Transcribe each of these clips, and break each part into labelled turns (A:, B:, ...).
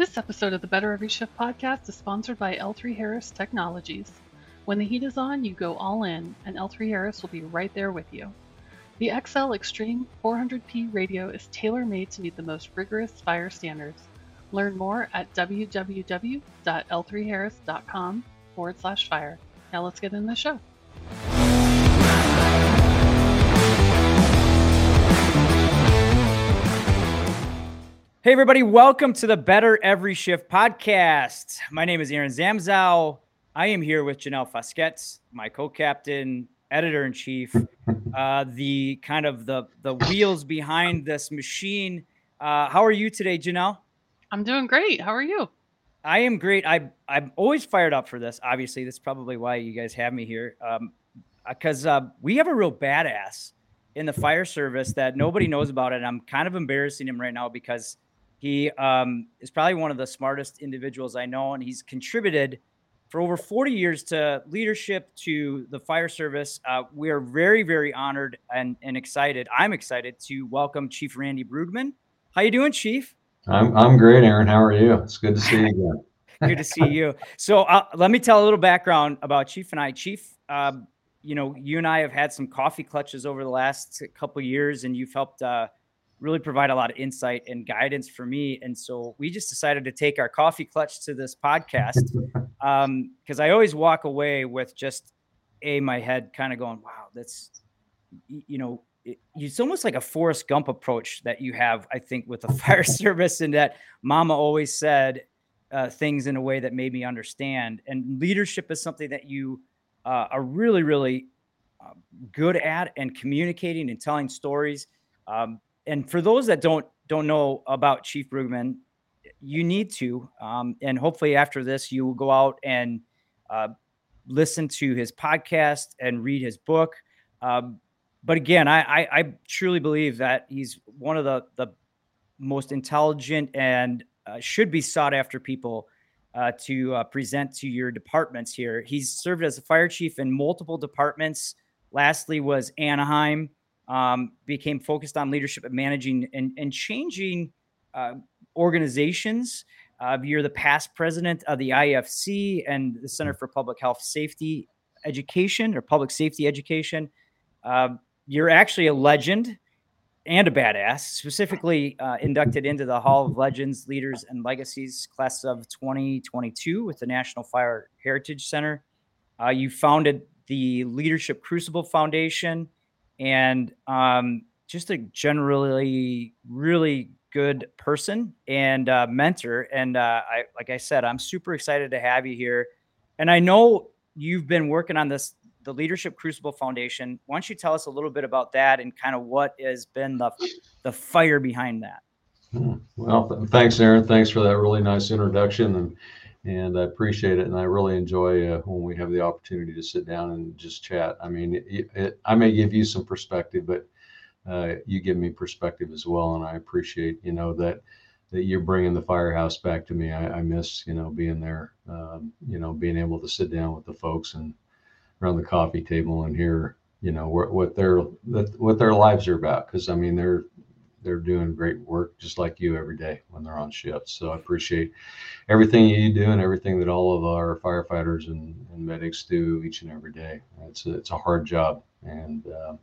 A: This episode of the Better Every Shift podcast is sponsored by L3 Harris Technologies. When the heat is on, you go all in, and L3 Harris will be right there with you. The XL Extreme 400p radio is tailor made to meet the most rigorous fire standards. Learn more at www.l3harris.com forward slash fire. Now let's get in the show.
B: Hey, everybody, welcome to the Better Every Shift podcast. My name is Aaron Zamzow. I am here with Janelle Fosketts, my co captain, editor in chief, uh, the kind of the, the wheels behind this machine. Uh, how are you today, Janelle?
A: I'm doing great. How are you?
B: I am great. I, I'm always fired up for this. Obviously, that's probably why you guys have me here. Because um, uh, we have a real badass in the fire service that nobody knows about. And I'm kind of embarrassing him right now because he um, is probably one of the smartest individuals I know, and he's contributed for over 40 years to leadership to the fire service. Uh, we are very, very honored and, and excited. I'm excited to welcome Chief Randy Bruegman. How you doing, Chief?
C: I'm I'm great, Aaron. How are you? It's good to see you again.
B: good to see you. So uh, let me tell a little background about Chief and I. Chief, um, you know, you and I have had some coffee clutches over the last couple years, and you've helped. Uh, really provide a lot of insight and guidance for me. And so we just decided to take our coffee clutch to this podcast because um, I always walk away with just a my head kind of going, wow, that's you know, it, it's almost like a Forrest Gump approach that you have, I think, with the fire service, and that Mama always said uh, things in a way that made me understand. And leadership is something that you uh, are really, really uh, good at, and communicating and telling stories. Um, and for those that don't don't know about Chief Bruegman, you need to, um, and hopefully after this, you will go out and uh, listen to his podcast and read his book. Um, but again, I, I, I, truly believe that he's one of the the most intelligent and uh, should be sought after people uh, to uh, present to your departments here. He's served as a fire chief in multiple departments. Lastly, was Anaheim um, became focused on leadership and managing and, and changing uh, organizations. Uh, you're the past president of the IAFC and the Center for Public Health Safety Education or Public Safety Education. Uh, you're actually a legend and a badass, specifically uh, inducted into the Hall of Legends, Leaders, and Legacies class of 2022 with the National Fire Heritage Center. Uh, you founded the Leadership Crucible Foundation and um, just a generally really good person and uh, mentor. And uh, I, like I said, I'm super excited to have you here. And I know you've been working on this, the Leadership Crucible Foundation. Why don't you tell us a little bit about that and kind of what has been the the fire behind that?
C: Hmm. Well, th- thanks, Aaron. Thanks for that really nice introduction, and and I appreciate it. And I really enjoy uh, when we have the opportunity to sit down and just chat. I mean, it, it, I may give you some perspective, but uh, you give me perspective as well, and I appreciate you know that that you're bringing the firehouse back to me. I, I miss you know being there, um, you know, being able to sit down with the folks and around the coffee table and hear you know what, what their what their lives are about. Because I mean, they're they're doing great work just like you every day when they're on shift. So I appreciate everything you do and everything that all of our firefighters and, and medics do each and every day. It's a, it's a hard job. And uh,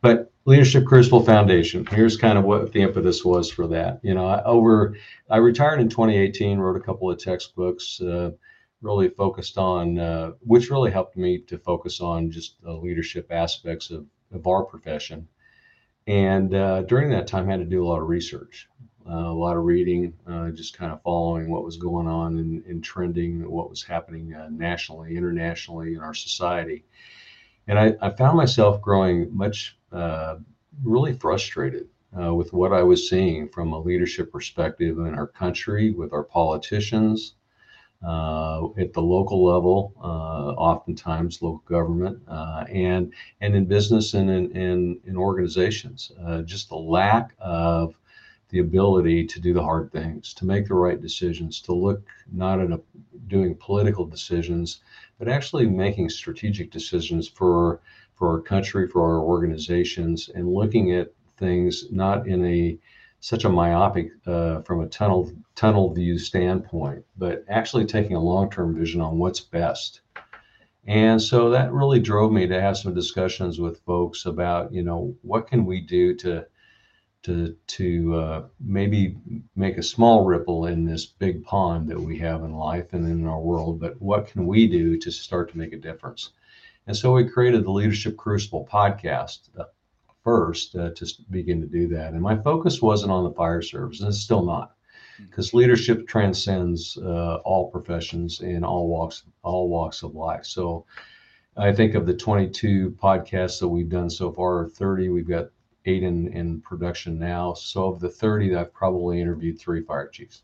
C: but Leadership Crucible Foundation. Here's kind of what the impetus was for that. You know, I, over I retired in 2018, wrote a couple of textbooks. Uh, really focused on uh, which really helped me to focus on just the leadership aspects of, of our profession and uh, during that time, I had to do a lot of research, uh, a lot of reading, uh, just kind of following what was going on and, and trending, what was happening uh, nationally, internationally in our society. And I, I found myself growing much, uh, really frustrated uh, with what I was seeing from a leadership perspective in our country, with our politicians, uh, at the local level, uh, oftentimes local government, uh, and and in business and in in, in organizations. Uh, just the lack of the ability to do the hard things, to make the right decisions, to look not at a, doing political decisions, but actually making strategic decisions for for our country, for our organizations, and looking at things not in a such a myopic uh, from a tunnel tunnel view standpoint, but actually taking a long term vision on what's best. And so that really drove me to have some discussions with folks about, you know, what can we do to to to uh, maybe make a small ripple in this big pond that we have in life and in our world, but what can we do to start to make a difference? And so we created the Leadership Crucible podcast first uh, to begin to do that. And my focus wasn't on the fire service, and it's still not, because hmm. leadership transcends uh, all professions and all walks all walks of life. So. I think of the 22 podcasts that we've done so far, 30, we've got eight in, in production now. So of the 30, I've probably interviewed three fire chiefs.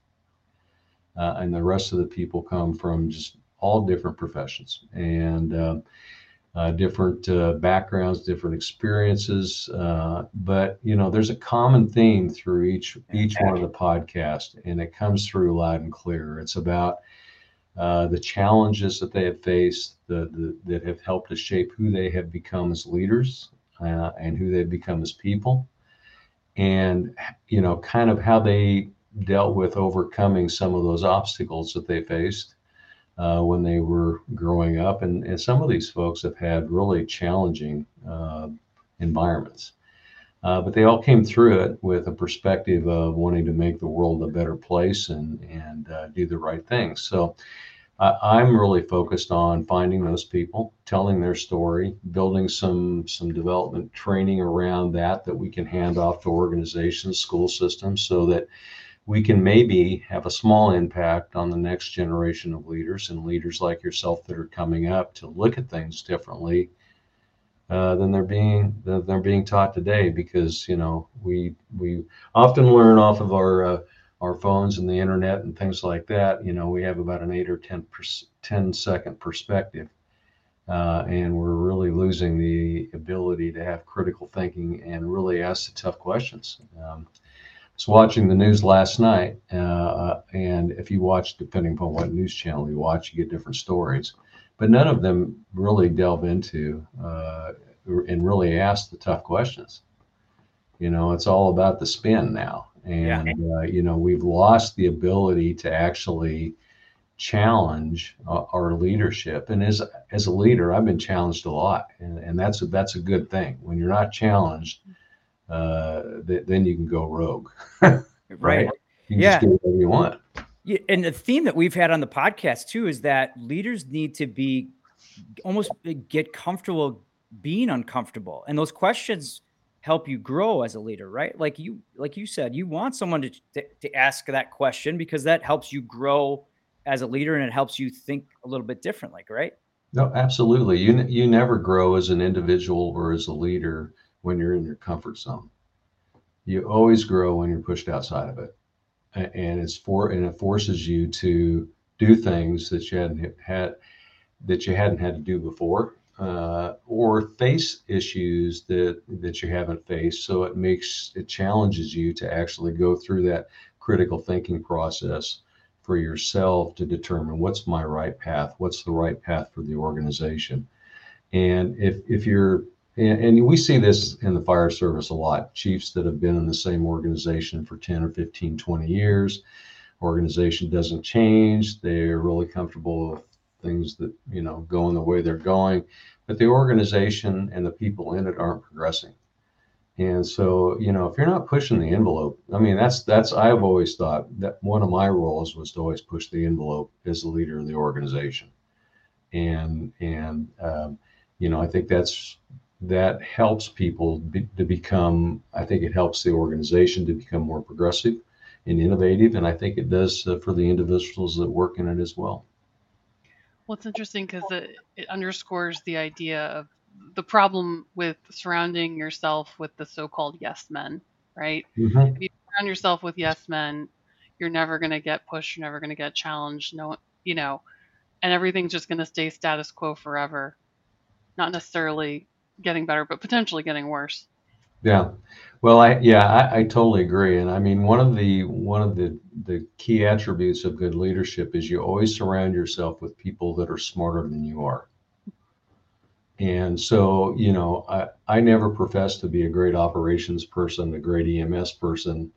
C: Uh, and the rest of the people come from just all different professions and uh, different uh, backgrounds, different experiences. Uh, but you know, there's a common theme through each each one of the podcasts, and it comes through loud and clear. It's about uh, the challenges that they have faced, the, the, that have helped to shape who they have become as leaders, uh, and who they've become as people, and you know, kind of how they dealt with overcoming some of those obstacles that they faced uh, when they were growing up. And, and some of these folks have had really challenging uh, environments. Uh, but they all came through it with a perspective of wanting to make the world a better place and, and uh, do the right thing. So I'm really focused on finding those people, telling their story, building some some development training around that that we can hand off to organizations, school systems, so that we can maybe have a small impact on the next generation of leaders and leaders like yourself that are coming up to look at things differently uh, than they're being than they're being taught today. Because you know we we often learn off of our uh, our phones and the internet and things like that, you know, we have about an eight or 10, per, 10 second perspective. Uh, and we're really losing the ability to have critical thinking and really ask the tough questions. Um, was watching the news last night, uh, and if you watch, depending upon what news channel you watch, you get different stories, but none of them really delve into uh, and really ask the tough questions. You know, it's all about the spin now. And yeah. uh, you know we've lost the ability to actually challenge uh, our leadership. And as as a leader i've been challenged a lot. And, and that's a, that's a good thing. When you're not challenged uh, th- then you can go rogue right? right, you
B: yeah.
C: do whatever you want.
B: Yeah, and the theme that we've had on the podcast too is that leaders need to be almost get comfortable being uncomfortable. And those questions help you grow as a leader right? Like you like you said you want someone to, to, to ask that question because that helps you grow as a leader and it helps you think a little bit different like right?
C: No absolutely. You you never grow as an individual or as a leader when you're in your comfort zone you always grow when you're pushed outside of it and it's for and it forces you to do things that you hadn't had that you hadn't had to do before uh, or face issues that that you haven't faced. So it makes it challenges you to actually go through that critical thinking process for yourself to determine what's my right path, what's the right path for the organization. And if if you're and, and we see this in the fire service a lot. Chiefs that have been in the same organization for 10 or 15 20 years organization doesn't change. They're really comfortable with things that you know going the way they're going. But the organization and the people in it aren't progressing. And so you know if you're not pushing the envelope i mean that's that's i've always thought that one of my roles was to always push the envelope as the leader of the organization. And and um, you know i think that's that helps people be, to become i think it helps the organization to become more progressive and innovative and i think it does uh, for the individuals that work in it as well
A: well, it's interesting because it, it underscores the idea of the problem with surrounding yourself with the so-called yes men, right? Mm-hmm. If you surround yourself with yes men, you're never going to get pushed, you're never going to get challenged, no, you know, and everything's just going to stay status quo forever. Not necessarily getting better, but potentially getting worse.
C: Yeah. Well, I yeah, I, I totally agree. And I mean, one of the one of the the key attributes of good leadership is you always surround yourself with people that are smarter than you are. And so, you know, I, I never professed to be a great operations person, a great EMS person.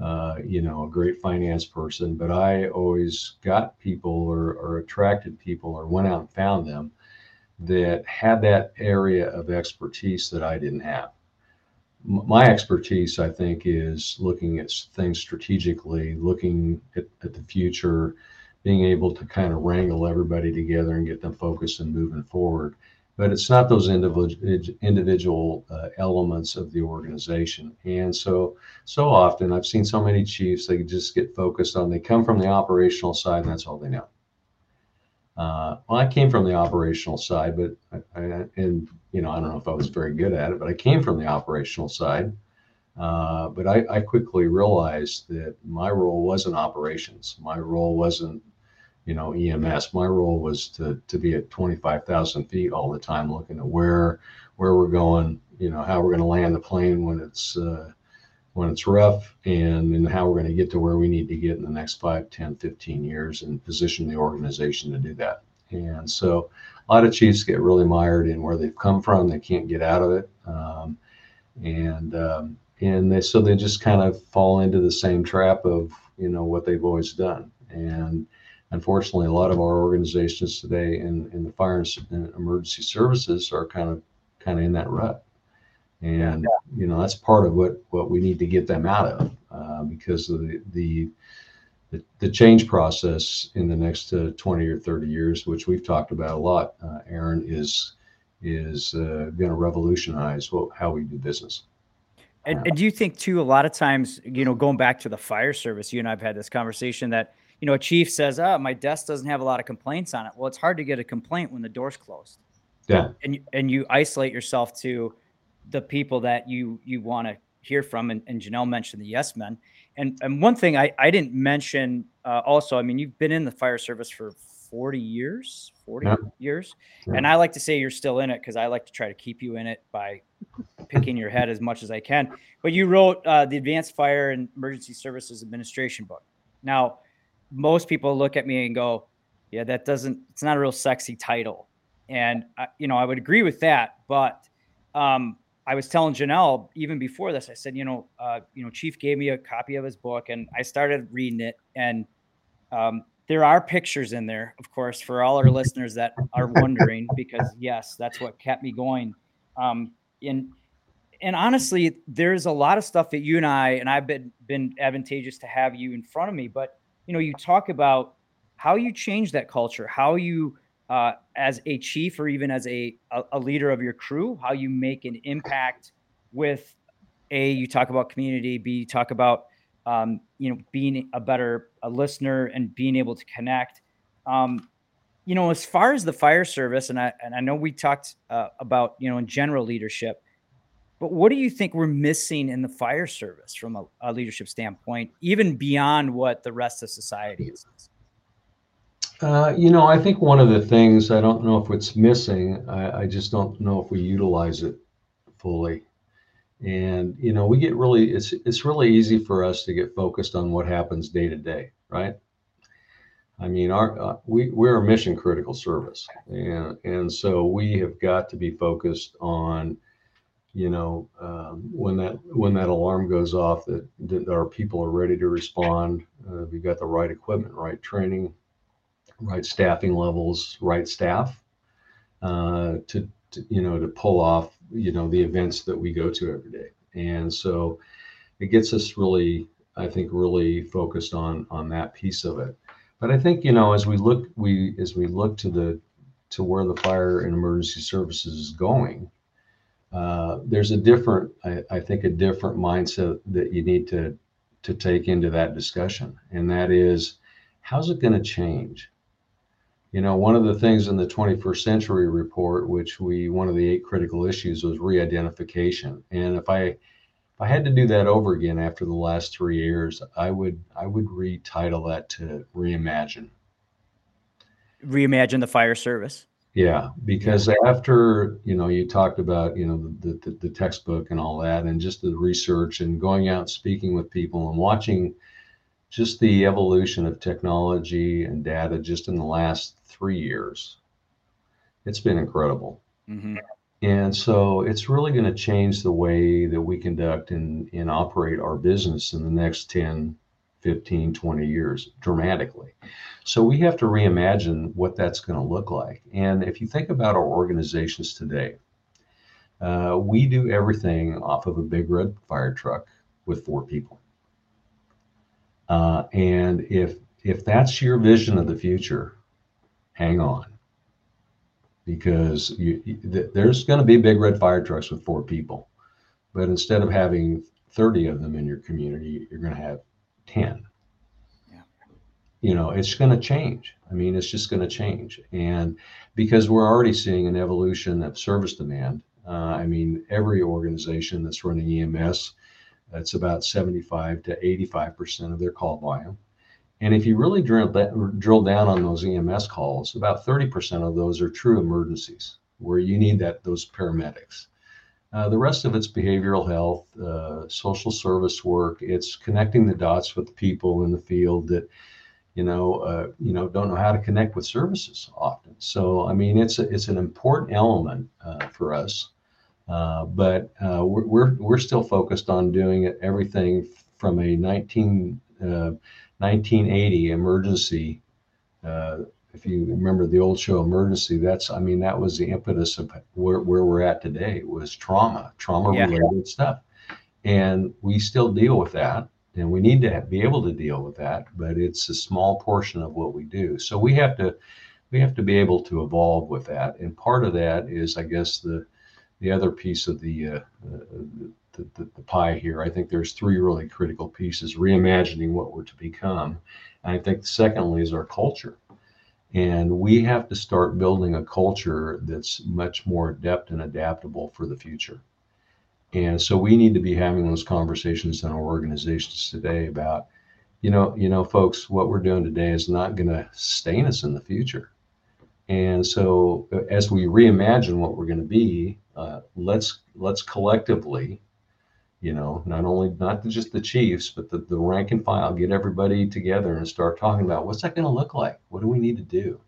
C: uh, you know, a great finance person, but I always got people or, or attracted people or went out and found them that had that area of expertise that I didn't have. My expertise, I think, is looking at things strategically, looking at, at the future, being able to kind of wrangle everybody together and get them focused and moving forward. But it's not those individual individual uh, elements of the organization. And so, so often I've seen so many chiefs, they just get focused on, they come from the operational side and that's all they know. Uh, well, I came from the operational side, but I, I, and you know, I don't know if I was very good at it, but I came from the operational side. Uh, but I, I quickly realized that my role wasn't operations. My role wasn't, you know, EMS. My role was to to be at 25,000 feet all the time, looking at where where we're going, you know, how we're going to land the plane when it's uh, when it's rough, and and how we're going to get to where we need to get in the next 5, 10, 15 years, and position the organization to do that. And so, a lot of chiefs get really mired in where they've come from. They can't get out of it. Um, and um, and they so they just kind of fall into the same trap of you know what they've always done and unfortunately a lot of our organizations today in, in the fire and and emergency services are kind of kind of in that rut and you know that's part of what what we need to get them out of uh, because of the, the the change process in the next uh, 20 or 30 years which we've talked about a lot uh, aaron is is uh, going to revolutionize what, how we do business
B: And, and do you think too? A lot of times, you know, going back to the fire service, you and I've had this conversation that you know a chief says, "Ah, my desk doesn't have a lot of complaints on it." Well, it's hard to get a complaint when the door's closed,
C: yeah
B: and and you isolate yourself to the people that you you want to hear from. And, and Janelle mentioned the yes men. And and one thing I I didn't mention uh, also, I mean, you've been in the fire service for forty years, forty
C: Yeah.
B: years,
C: Yeah.
B: and I like to say you're still in it because I like to try to keep you in it by picking your head as much as I can. But you wrote uh, the Advanced Fire and Emergency Services Administration book. Now, most people look at me and go, "Yeah, that doesn't. It's not a real sexy title." And I, you know, I would agree with that. But um, I was telling Janelle even before this, I said, you know, uh, you know, Chief gave me a copy of his book, and I started reading it, and um, there are pictures in there, of course, for all our listeners that are wondering, because yes, that's what kept me going. Um, and and honestly, there's a lot of stuff that you and I and I've been been advantageous to have you in front of me. But you know, you talk about how you change that culture, how you uh, as a chief or even as a, a leader of your crew, how you make an impact with a you talk about community, b you talk about um, you know being a better a listener and being able to connect. Um, you know, as far as the fire service, and I and I know we talked uh, about you know in general leadership, but what do you think we're missing in the fire service from a, a leadership standpoint, even beyond what the rest of society is?
C: Uh, you know, I think one of the things I don't know if it's missing. I, I just don't know if we utilize it fully. And you know, we get really it's it's really easy for us to get focused on what happens day to day, right? I mean, our uh, we we're a mission critical service, and and so we have got to be focused on, you know, um, when that when that alarm goes off, that, that our people are ready to respond. Uh, we've got the right equipment, right training, right staffing levels, right staff uh, to, to you know to pull off you know the events that we go to every day. And so it gets us really, I think, really focused on on that piece of it. But I think you know as we look we as we look to the to where the fire and emergency services is going. Uh, there's a different, I, I think, a different mindset that you need to to take into that discussion, and that is, how's it going to change? You know, one of the things in the 21st century report, which we one of the eight critical issues was re-identification. And if I if I had to do that over again after the last three years, I would I would retitle that to reimagine.
B: Reimagine the fire service.
C: Yeah, because after you know you talked about you know the, the the textbook and all that, and just the research and going out speaking with people and watching just the evolution of technology and data just in the last three years, it's been incredible.
B: Mm-hmm.
C: And so it's really going to change the way that we conduct and, and operate our business in the next 10, 15, 20 years dramatically. So we have to reimagine what that's going to look like. And if you think about our organizations today, uh, we do everything off of a big red fire truck with four people. Uh, and if if that's your vision of the future, hang on, because you, you, there's going to be big red fire trucks with four people, but instead of having 30 of them in your community, you're going to have 10. Yeah. You know, it's going to change. I mean, it's just going to change, and because we're already seeing an evolution of service demand. Uh, I mean, every organization that's running EMS, it's about 75 to 85 percent of their call volume and if you really drill, that, drill down on those EMS calls, about 30% of those are true emergencies where you need that those paramedics. Uh, the rest of it's behavioral health, uh, social service work. It's connecting the dots with people in the field that, you know, uh, you know, don't know how to connect with services often. So, I mean, it's a, it's an important element uh, for us, uh, but uh, we're, we're we're still focused on doing everything from a 19 1980 emergency. Uh, if you remember the old show emergency, that's I mean that was the impetus of where, where we're at today. Was trauma, trauma related yeah. stuff, and we still deal with that, and we need to be able to deal with that. But it's a small portion of what we do, so we have to we have to be able to evolve with that. And part of that is, I guess, the the other piece of the, uh, uh the, the, the, pie here. I think there's three really critical pieces reimagining what we're to become. And I think secondly is our culture. And we have to start building a culture that's much more adept and adaptable for the future. And so we need to be having those conversations in our organizations today about, you know, you know, folks, what we're doing today is not going to sustain us in the future. And so as we reimagine what we're going to be, uh, let's let's collectively you know, not only not just the Chiefs, but the, the rank and file, get everybody together and start talking about what's that going to look like? What do we need to do?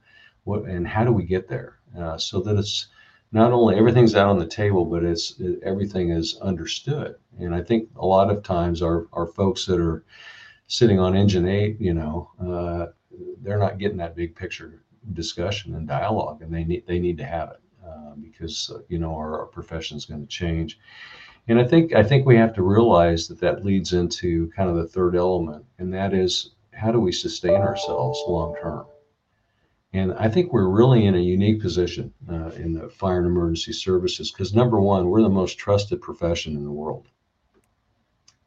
C: What and how do we get there? Uh, so that it's not only everything's out on the table, but it's it, everything is understood. And I think a lot of times our our folks that are sitting on engine eight, you know, uh, they're not getting that big picture discussion and dialogue, and they need they need to have it uh, because uh, you know our, our profession is going to change. And I think I think we have to realize that that leads into kind of the third element, and that is how do we sustain ourselves long term? And I think we're really in a unique position uh, in the fire and emergency services because number one, we're the most trusted profession in the world,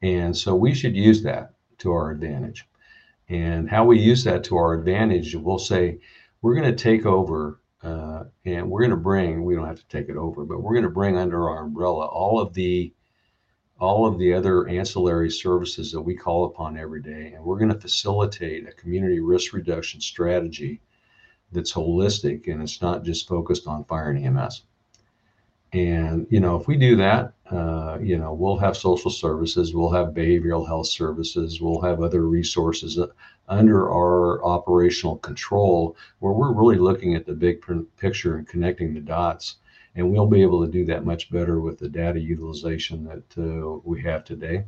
C: and so we should use that to our advantage. And how we use that to our advantage, we'll say we're going to take over uh, and we're going to bring we don't have to take it over but we're going to bring under our umbrella all of the all of the other ancillary services that we call upon every day. And we're going to facilitate a community risk reduction strategy that's holistic and it's not just focused on fire and ems and you know if we do that uh, you know we'll have social services we'll have behavioral health services we'll have other resources under our operational control where we're really looking at the big picture and connecting the dots. And we'll be able to do that much better with the data utilization that uh, we have today.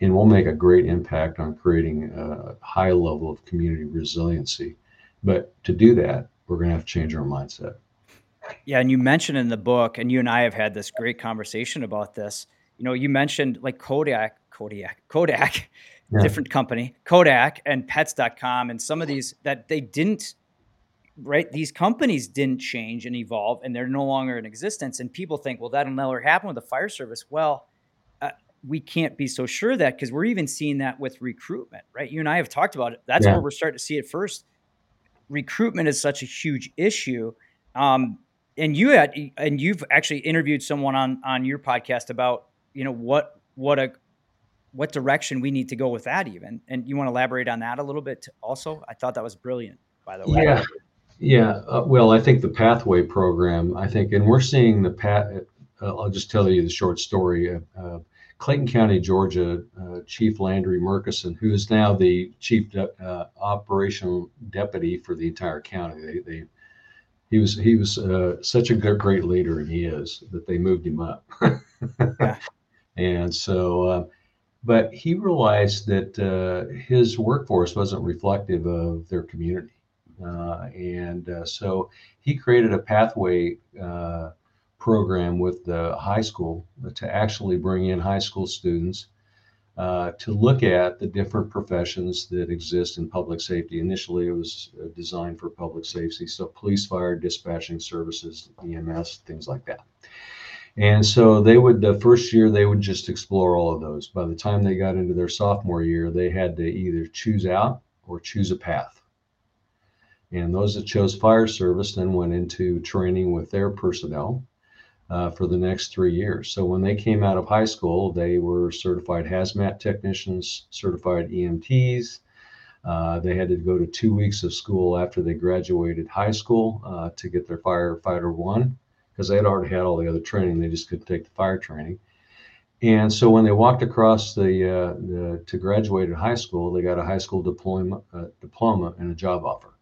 C: And we'll make a great impact on creating a high level of community resiliency. But to do that, we're going to have to change our mindset.
B: Yeah. And you mentioned in the book, and you and I have had this great conversation about this. You know, you mentioned like Kodak, Kodak, Kodak yeah. different company, Kodak and pets.com and some of these that they didn't right these companies didn't change and evolve and they're no longer in existence and people think well that'll never happen with the fire service well uh, we can't be so sure that because we're even seeing that with recruitment right you and i have talked about it that's yeah. where we're starting to see it first recruitment is such a huge issue um, and you had and you've actually interviewed someone on on your podcast about you know what what a what direction we need to go with that even. And you want to elaborate on that a little bit also? I thought that was brilliant by the way.
C: Yeah. Yeah uh, well i think the pathway program i think and we're seeing the pat uh, i'll just tell you the short story uh, clayton county georgia uh, chief landry Merkison who is now the chief de- uh, operational deputy for the entire county. They, they he was he was uh, such a good, great leader, and he is that they moved him up. yeah. And so, uh, but he realized that uh, his workforce wasn't reflective of their community, uh, and uh, so he created a pathway uh, program with the high school to actually bring in high school students uh, to look at the different professions that exist in public safety. Initially, it was uh, designed for public safety, so police, fire, dispatching services, EMS, things like that. And so they would, the first year, they would just explore all of those. By the time they got into their sophomore year, they had to either choose out or choose a path. And those that chose fire service then went into training with their personnel uh, for the next three years. So when they came out of high school, they were certified hazmat technicians, certified EMTs. Uh, they had to go to two weeks of school after they graduated high school uh, to get their firefighter one because they had already had all the other training. They just couldn't take the fire training. And so when they walked across the, uh, the to graduate at high school, they got a high school diploma, uh, diploma and a job offer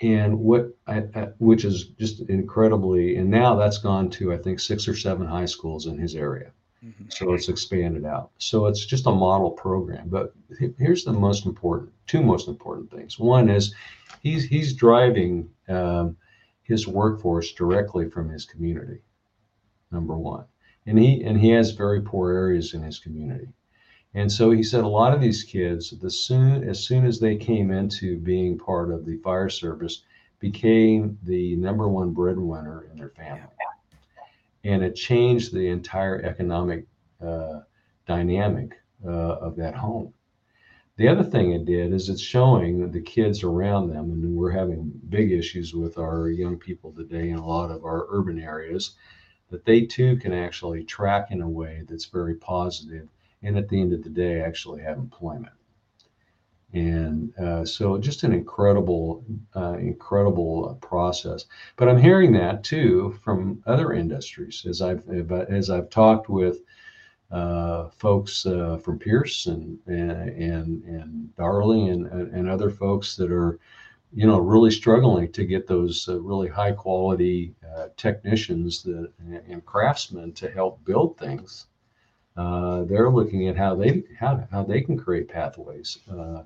C: and what I, I, which is just incredibly and now that's gone to i think six or seven high schools in his area mm-hmm. so it's expanded out so it's just a model program but here's the most important two most important things one is he's he's driving um, his workforce directly from his community number one. And he and he has very poor areas in his community. And so he said a lot of these kids, the soon as soon as they came into being part of the fire service, became the number one breadwinner in their family, and it changed the entire economic uh, dynamic uh, of that home. The other thing it did is it's showing the kids around them, and we're having big issues with our young people today in a lot of our urban areas, that they too can actually track in a way that's very positive and at the end of the day actually have employment. And uh, so just an incredible uh, incredible process. But i'm hearing that too from other industries as i've as i've talked with folks uh, from pierce and and and darley and and other folks that are you know really struggling to get those uh, really high quality uh, technicians that, and craftsmen to help build things uh, they're looking at how they how, how they can create pathways uh,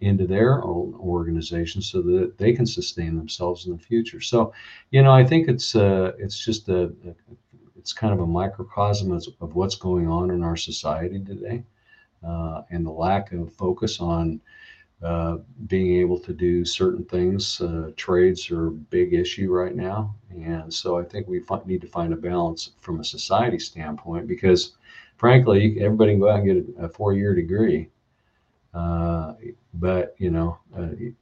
C: into their own organization so that they can sustain themselves in the future. So, you know, I think it's uh, it's just a, a it's kind of a microcosm of, of, what's going on in our society today, uh, and the lack of focus on uh, being able to do certain things. Uh, trades are a big issue right now, and so I think we f- need to find a balance from a society standpoint because frankly, everybody can go out and get a, a four-year degree, uh, but you know, uh, you,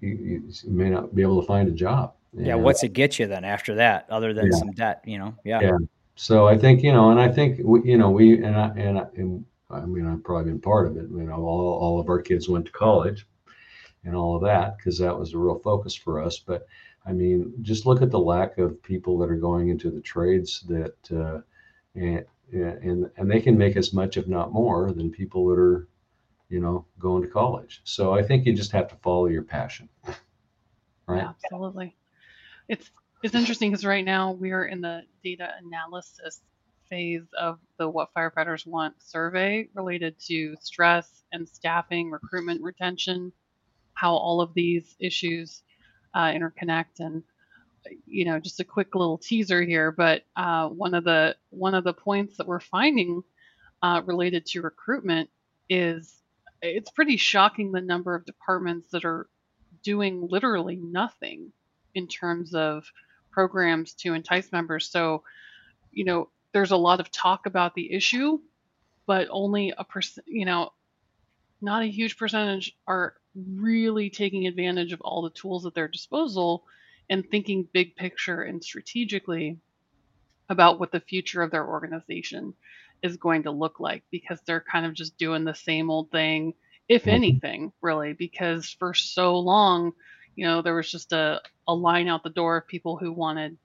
C: you, may not be able to find a job.
B: Yeah, and, what's it get you then after that, other than yeah. some debt? You know, yeah.
C: Yeah. So I think you know, and I think we, you know, we and I and, I, and I mean, I've probably been part of it. You know, all all of our kids went to college, and all of that because that was a real focus for us. But I mean, just look at the lack of people that are going into the trades that. Uh, and and and they can make as much, if not more, than people that are, you know, going to college. So I think you just have to follow your passion, right?
A: Yeah, absolutely. It's it's interesting because right now we're in the data analysis phase of the What Firefighters Want survey related to stress and staffing, recruitment, retention, how all of these issues uh, interconnect. And you know, just a quick little teaser here, but uh, one of the one of the points that we're finding uh, related to recruitment is it's pretty shocking the number of departments that are doing literally nothing in terms of programs to entice members. So, you know, there's a lot of talk about the issue, but only a percent, you know, not a huge percentage are really taking advantage of all the tools at their disposal and thinking big picture and strategically about what the future of their organization is going to look like because they're kind of just doing the same old thing if mm-hmm. anything really because for so long you know there was just a, a line out the door of people who wanted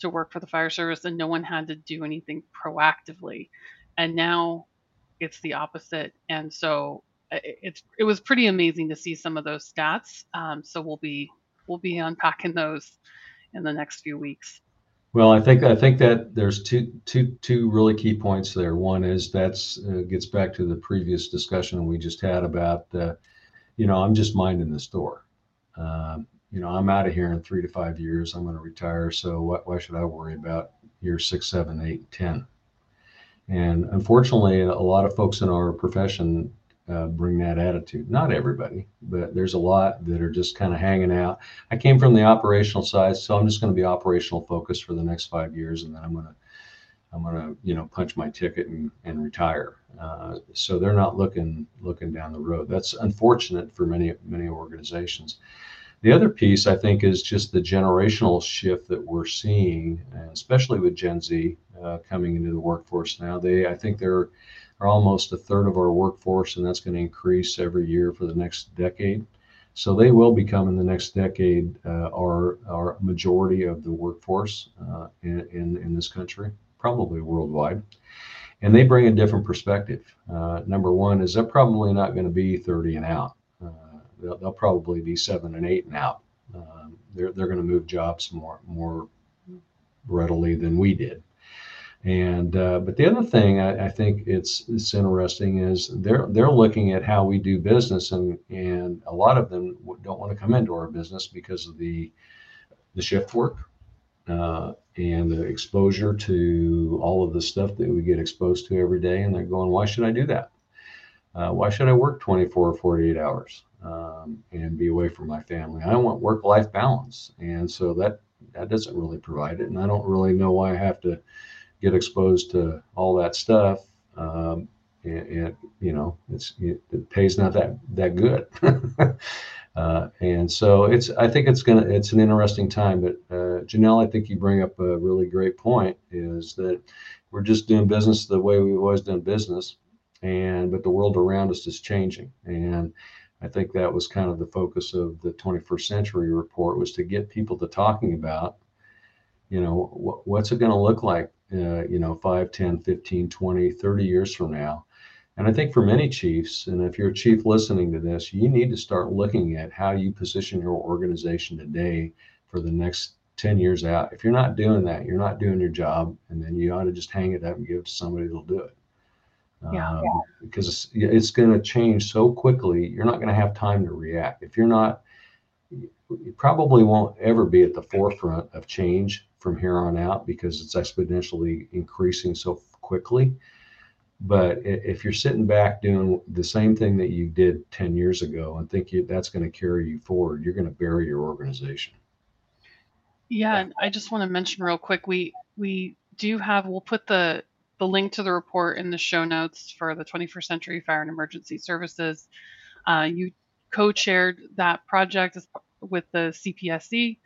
A: to work for the fire service and no one had to do anything proactively and now it's the opposite and so it's it was pretty amazing to see some of those stats um, so we'll be we'll be unpacking those in the next few weeks.
C: Well, I think I think that there's two two two really key points there. One is that's uh, gets back to the previous discussion we just had about, uh, you know, I'm just minding the store. Um, you know, I'm out of here in three to five years. I'm going to retire. So why, why should I worry about year six, seven, eight, ten? And unfortunately, a lot of folks in our profession uh, bring that attitude. Not everybody, but there's a lot that are just kind of hanging out. I came from the operational side, so I'm just going to be operational focused for the next five years, and then I'm going to I'm to you know punch my ticket and, and retire. Uh, so they're not looking looking down the road. That's unfortunate for many many organizations. The other piece I think is just the generational shift that we're seeing, especially with Gen Z uh, coming into the workforce now. They I think they're are almost a third of our workforce, and that's going to increase every year for the next decade. So they will become in the next decade uh, our, our majority of the workforce uh, in, in, in, this country, probably worldwide. And they bring a different perspective. Uh, number one is they're probably not going to be 30 and out. Uh, they'll, they'll, probably be seven and eight and out. Um, they're they're going to move jobs more more readily than we did. And uh, but the other thing I, I, think it's it's interesting is they're they're looking at how we do business, and and a lot of them don't want to come into our business because of the the shift work uh, and the exposure to all of the stuff that we get exposed to every day, and they're going, why should I do that? Uh, why should I work 24 or 48 hours um, and be away from my family? I want work-life balance, and so that that doesn't really provide it, and I don't really know why I have to get exposed to all that stuff, um, and, and, you know, it's it, it, pays not that that good. uh, and so it's I think it's gonna it's an interesting time. But uh, Janelle, I think you bring up a really great point. Is that we're just doing business the way we've always done business, and but the world around us is changing and. I think that was kind of the focus of the 21st century report was to get people to talking about, you know, wh- what's it going to look like uh, you know, 5, 10, 15, 20, 30 years from now. And I think for many chiefs, and if you're a chief listening to this, you need to start looking at how you position your organization today for the next 10 years out. If you're not doing that, you're not doing your job, and then you ought to just hang it up and give it to somebody that'll do it.
A: Yeah. Um,
C: because it's, it's going to change so quickly, you're not going to have time to react. If you're not, you probably won't ever be at the forefront of change from here on out because it's exponentially increasing so quickly. But if you're sitting back doing the same thing that you did 10 years ago and think you, that's going to carry you forward, you're going to bury your organization.
A: Yeah, and I just want to mention real quick, we we do have we'll put the the link to the report in the show notes for the 21st Century Fire and Emergency Services. Uh, you co-chaired that project with the CPSE,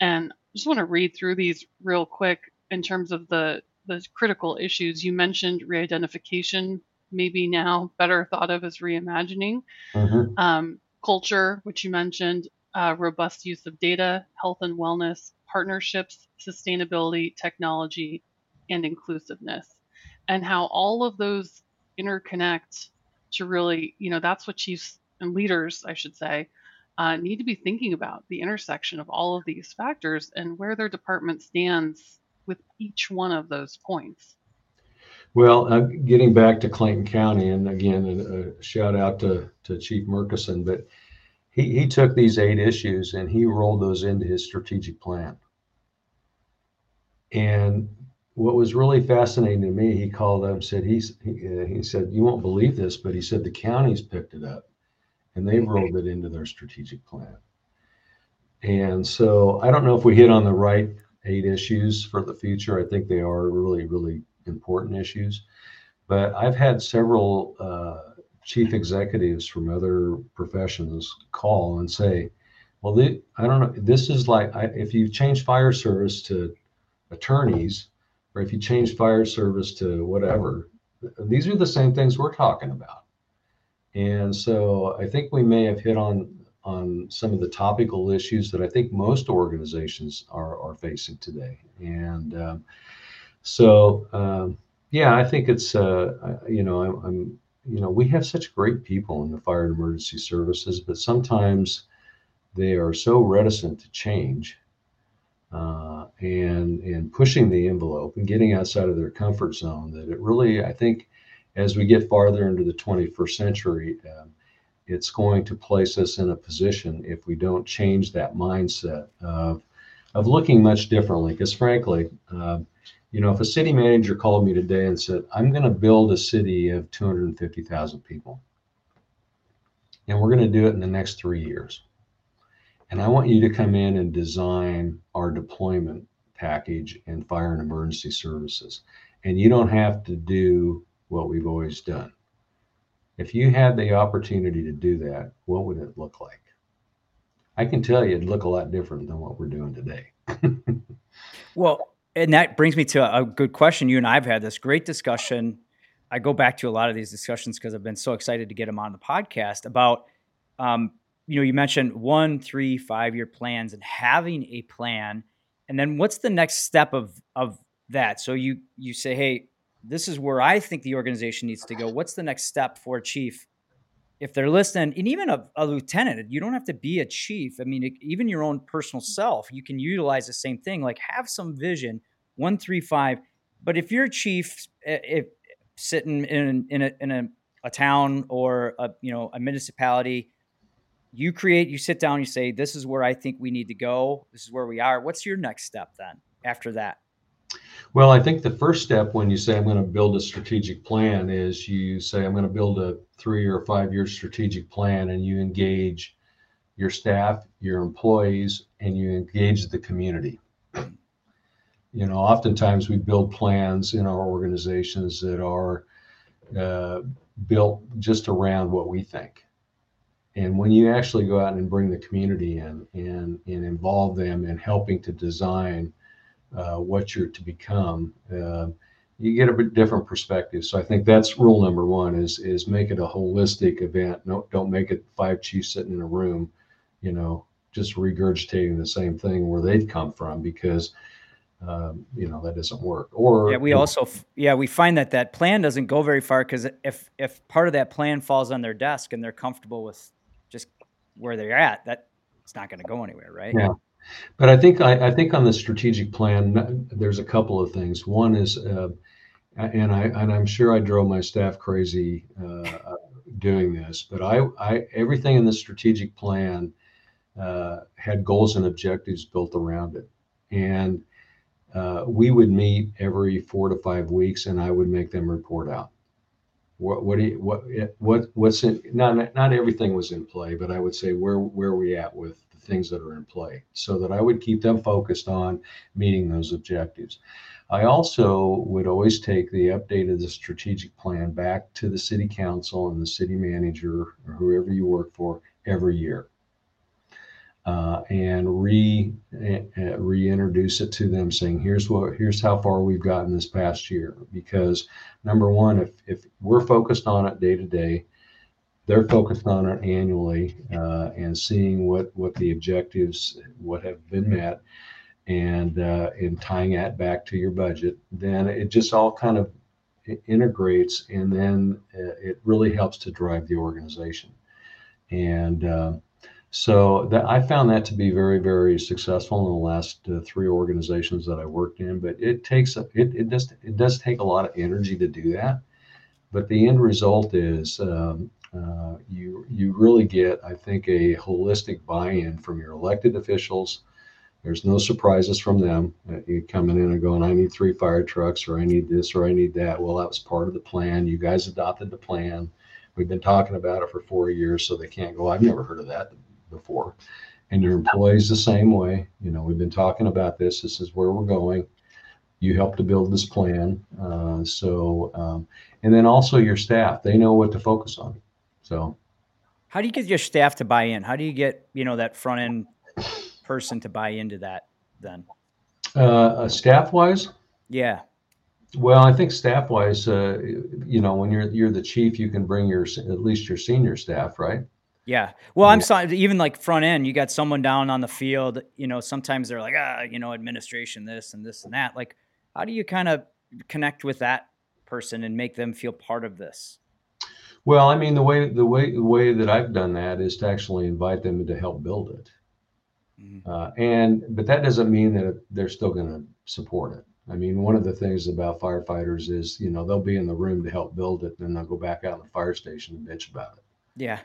A: and I just want to read through these real quick in terms of the the critical issues you mentioned re-identification maybe now better thought of as reimagining mm-hmm. um, culture which you mentioned uh, robust use of data health and wellness partnerships sustainability technology and inclusiveness and how all of those interconnect to really you know that's what chiefs and leaders i should say uh, need to be thinking about the intersection of all of these factors and where their department stands with each one of those points.
C: Well, uh, getting back to Clayton County, and again, a, a shout out to, to Chief Merkison, but he, he took these eight issues and he rolled those into his strategic plan. And what was really fascinating to me, he called up and said, he's, he, uh, he said, you won't believe this, but he said the county's picked it up and they've rolled it into their strategic plan. And so I don't know if we hit on the right eight issues for the future. I think they are really, really important issues. But I've had several uh, chief executives from other professions call and say, well, they, I don't know, this is like I, if you change fire service to attorneys, or if you change fire service to whatever, these are the same things we're talking about. And so I think we may have hit on on some of the topical issues that I think most organizations are are facing today. And um, so um, yeah, I think it's uh, you know I'm, I'm you know we have such great people in the fire and emergency services, but sometimes they are so reticent to change uh, and and pushing the envelope and getting outside of their comfort zone that it really I think as we get farther into the 21st century um, it's going to place us in a position if we don't change that mindset of of looking much differently because frankly uh, you know if a city manager called me today and said i'm going to build a city of 250000 people and we're going to do it in the next three years and I want you to come in and design our deployment package and fire and emergency services. And you don't have to do what we've always done. If you had the opportunity to do that, what would it look like? I can tell you it'd look a lot different than what we're doing today.
B: well, and that brings me to a good question. You and I have had this great discussion. I go back to a lot of these discussions because I've been so excited to get them on the podcast about um, you know, you mentioned one, three, five year plans and having a plan. And then what's the next step of of that? So you you say, hey, this is where I think the organization needs to go. What's the next step for a chief? If they're listening, and even a, a lieutenant, you don't have to be a chief. I mean, even your own personal self, you can utilize the same thing. Like have some vision, one, three, five. But if you're a chief, eh, if sitting in in a in a, a town or a you know a municipality, you create, you sit down, you say, This is where I think we need to go. This is where we are. What's your next step then after that?
C: Well, I think the first step when you say I'm going to build a strategic plan is you say I'm going to build a three or five year strategic plan and you engage your staff, your employees, and you engage the community. You know, oftentimes we build plans in our organizations that are uh, built just around what we think and when you actually go out and bring the community in and, and involve them in helping to design uh, what you're to become, uh, you get a bit different perspective. So I think that's rule number one is is make it a holistic event. No, don't make it five chiefs sitting in a room, you know, just regurgitating the same thing where they'd come from because um, you know that doesn't work or
B: yeah we also yeah we find that that plan doesn't go very far because if if part of that plan falls on their desk and they're comfortable with just where they're at, that it's not going to go anywhere, right?
C: Yeah. But I think I, I, think on the strategic plan, there's a couple of things. One is, uh, and I and I'm sure I drove my staff crazy uh, doing this, but I, I everything in the strategic plan uh, had goals and objectives built around it, and uh, we would meet every four to five weeks, and I would make them report out what what do you, what what what's in not not everything was in play but i would say where where are we at with things that are in play so that i would keep them focused on meeting those objectives. I also would always take the update of the strategic plan back to the city council and the city manager or whoever you work for every year. Uh, and re uh, reintroduce it to them saying here's what here's how far we've gotten this past year. Because number one if if we're focused on it day to day they're focused on it annually uh, and seeing what what the objectives what have been met and uh, and tying that back to your budget then it just all kind of integrates and then uh, it really helps to drive the organization and uh, so that I found that to be very, very successful in the last uh, three organizations that I worked in. But it takes a, it it does it does take a lot of energy to do that. But the end result is um, uh, you you really get I think a holistic buy-in from your elected officials. There's no surprises from them. Uh, you coming in and going, I need three fire trucks, or I need this, or I need that. Well, that was part of the plan. You guys adopted the plan. We've been talking about it for four years, so they can't go. I've never heard of that before. And your employees the same way. You know, we've been talking about this. This is where we're going. You help to build this plan. Uh, so, um, and then also your staff, they know what to focus on. So,
B: how do you get your staff to buy in? How do you get, you know, that front end person to buy into that then?
C: Uh, staff wise?
B: Yeah.
C: Well, I think staff wise, uh, you know, when you're you're the chief, you can bring your at least your senior staff, right?
B: Yeah. Well, I'm sorry, even like front end, you got someone down on the field, you know, sometimes they're like, ah, you know, administration, this and this and that. Like, how do you kind of connect with that person and make them feel part of this?
C: Well, I mean, the way the way the way that I've done that is to actually invite them to help build it,
B: Mhm.
C: uh, and but that doesn't mean that they're still going to support it. I mean, one of the things about firefighters is you know they'll be in the room to help build it, and then they'll go back out in the fire station and bitch about it,
B: Yeah.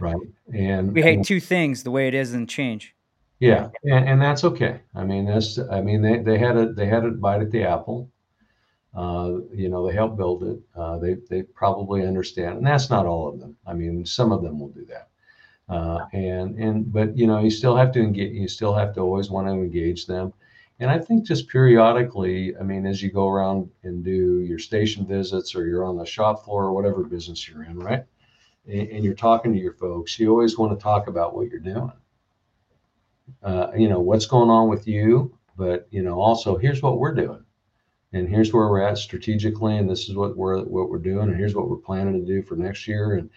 C: right? And
B: We hate
C: and-
B: two things: the way it is and change.
C: Yeah, and, and that's okay. I mean, that's I mean they, they had a they had a bite at the apple. Uh, you know, they help build it. Uh, they they probably understand, and that's not all of them. I mean, some of them will do that. Uh, and and but you know, you still have to engage. You still have to always want to engage them. And I think just periodically, I mean, as you go around and do your station visits or you're on the shop floor or whatever business you're in, right? And, and you're talking to your folks, you always want to talk about what you're doing uh, you know what's going on with you but you know also here's what we're doing and here's where we're at strategically and this is what we're what we're doing and here's what we're planning to do for next year and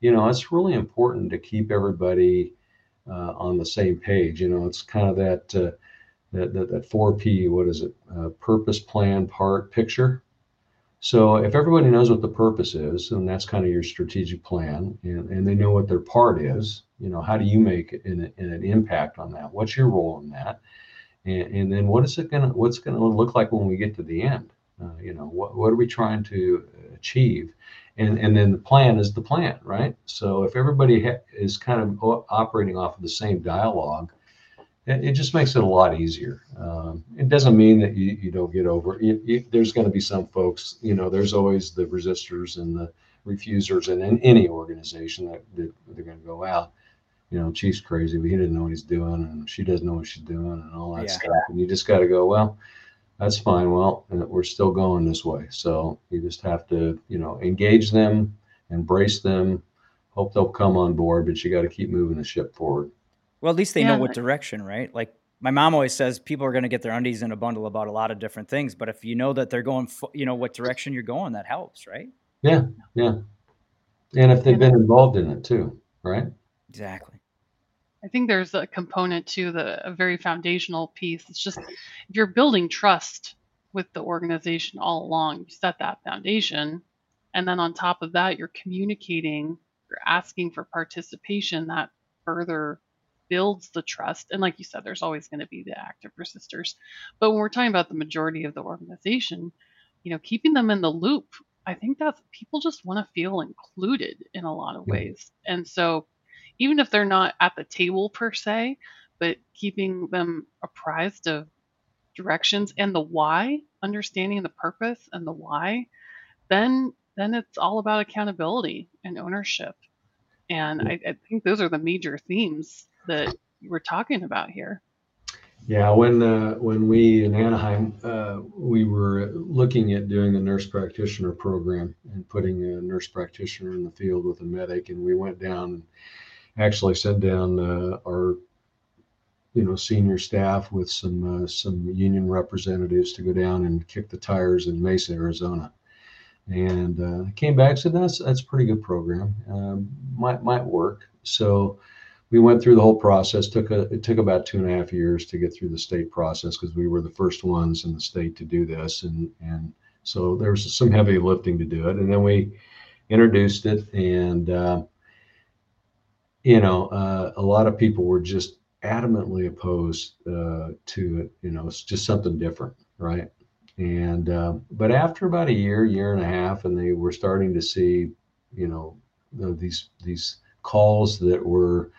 C: you know it's really important to keep everybody uh, on the same page you know it's kind of that uh, that, that that 4p what is it uh, purpose plan part picture so if everybody knows what the purpose is, and that's kind of your strategic plan, and, and they know what their part is, you know, how do you make an, an impact on that? What's your role in that? And, and then what is it gonna what's gonna look like when we get to the end? Uh, you know, what what are we trying to achieve? And and then the plan is the plan, right? So if everybody ha- is kind of operating off of the same dialogue, it, it just makes it a lot easier. Um, it doesn't mean that you, you don't get over. You, there's going to be some folks, you know. There's always the resistors and the refusers, and in any organization that, that they're going to go out. You know, Chief's crazy, but he didn't know what he's doing, and she doesn't know what she's doing, and all that
B: Yeah.
C: stuff. And you just got to go, well, that's fine. Well, and we're still going this way, so you just have to, you know, engage them, embrace them, hope they'll come on board, but you got to keep moving the ship forward.
B: Well, at least they
A: Yeah,
B: know what direction, right? Like my mom always says, people are going to get their undies in a bundle about a lot of different things. But if you know that they're going, fo- you know what direction you're going, that helps, right?
C: Yeah, yeah. And if they've been involved in it too, right?
B: Exactly.
A: I think there's a component to the a very foundational piece. It's just if you're building trust with the organization all along, you set that foundation, and then on top of that, you're communicating, you're asking for participation that further builds the trust. And like you said, there's always going to be the active resistors. But when we're talking about the majority of the organization, you know, keeping them in the loop, I think that's people just want to feel included in a lot of ways. And so even if they're not at the table per se, but keeping them apprised of directions and the why, understanding the purpose and the why, then then it's all about accountability and ownership. And I, I think those are the major themes that we're talking about here.
C: Yeah, when uh, when we in Anaheim, uh, we were looking at doing a nurse practitioner program and putting a nurse practitioner in the field with a medic, and we went down and actually sent down uh, our you know senior staff with some uh, some union representatives to go down and kick the tires in Mesa, Arizona, and uh, came back said that's that's a pretty good program, um, might might work. So we went through the whole process. took a it took about two and a half years to get through the state process because we were the first ones in the state to do this, and and so there was some heavy lifting to do it, and then we introduced it, and uh, you know uh, a lot of people were just adamantly opposed uh, to it. You know, it's just something different, right? And uh, but after about a year, year and a half, and they were starting to see, you know, the, these these calls that were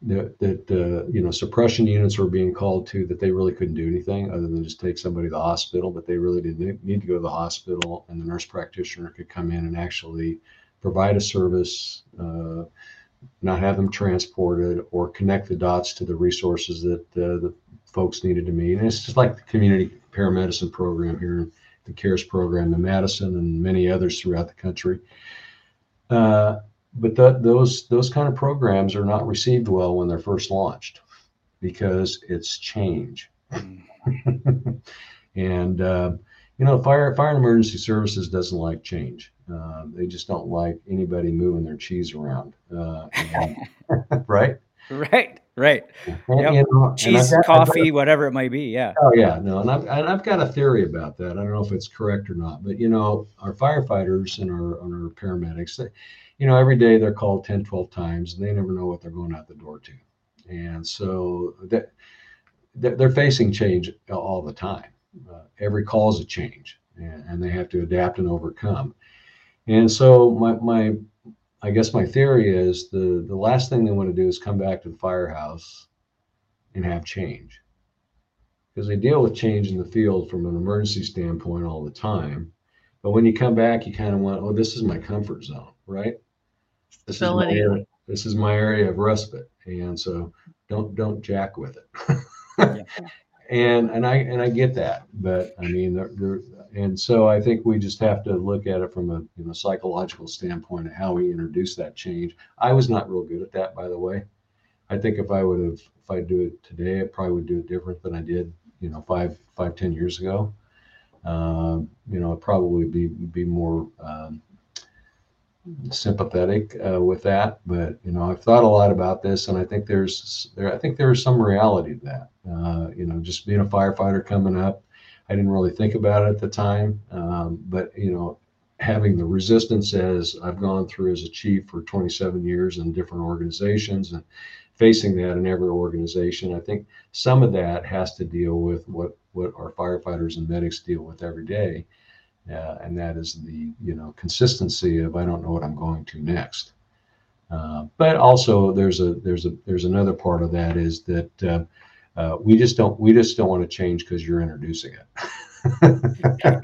C: that, that uh, you know suppression units were being called to that they really couldn't do anything other than just take somebody to the hospital but they really didn't need to go to the hospital and the nurse practitioner could come in and actually provide a service uh, not have them transported or connect the dots to the resources that uh, the folks needed to meet. And it's just like the community paramedicine program here the cares program in madison and many others throughout the country. Uh, but that those those kind of programs are not received well when they're first launched because it's change.
B: Mm.
C: and uh, you know fire fire and emergency services doesn't like change uh, they just don't like anybody moving their cheese around uh, and- right
B: Right. Right.
C: And-
B: Yep.
C: you know,
B: Cheese,
C: got- I've got a-
B: coffee, whatever it might be. Yeah.
C: Oh yeah, no, and I've and I've got a theory about that. I don't know if it's correct or not, but you know, our firefighters and our and our paramedics, they, you know, every day they're called 10, 12 times and they never know what they're going out the door to. And so that they're facing change all the time. Uh, every call is a change and, and, they have to adapt and overcome. And so my, my, I guess my theory is the, the last thing they want to do is come back to the firehouse and have change because they deal with change in the field from an emergency standpoint all the time. But when you come back, you kind of want, oh, this is my comfort zone, right? This is my area, this is my area of respite, and so don't don't jack with it. yeah. And and I and I get that, but I mean, they're, they're, and so I think we just have to look at it from a you know psychological standpoint of how we introduce that change. I was not real good at that, by the way. I think if I would have if I do it today, I probably would do it different than I did, you know, five five ten years ago. Um, you know, I probably be be more um, sympathetic uh, with that. But you know, I've thought a lot about this, and I think there's there I think there is some reality to that. Uh, you know, just being a firefighter coming up, I didn't really think about it at the time, um, but you know, having the resistance as I've gone through as a chief for 27 years in different organizations and facing that in every organization. I think some of that has to deal with what what our firefighters and medics deal with every day, uh, and that is the you know consistency of I don't know what I'm going to next. Uh, but also there's a there's a there's another part of that is that uh, we just don't we just don't want to change because you're introducing it.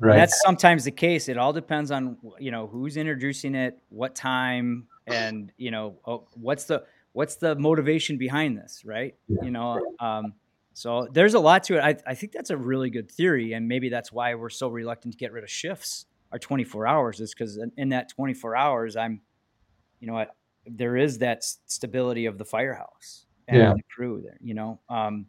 B: right. That's sometimes the case. It all depends on you know who's introducing it, what time, and you know oh, what's the what's the motivation behind this, right? Yeah. You know, um, so there's a lot to it. I, I think that's a really good theory, and maybe that's why we're so reluctant to get rid of shifts. Our 24 hours is because in, in, that 24 hours, I'm, you know, there is that stability of the firehouse and yeah. the crew there. You know. Um,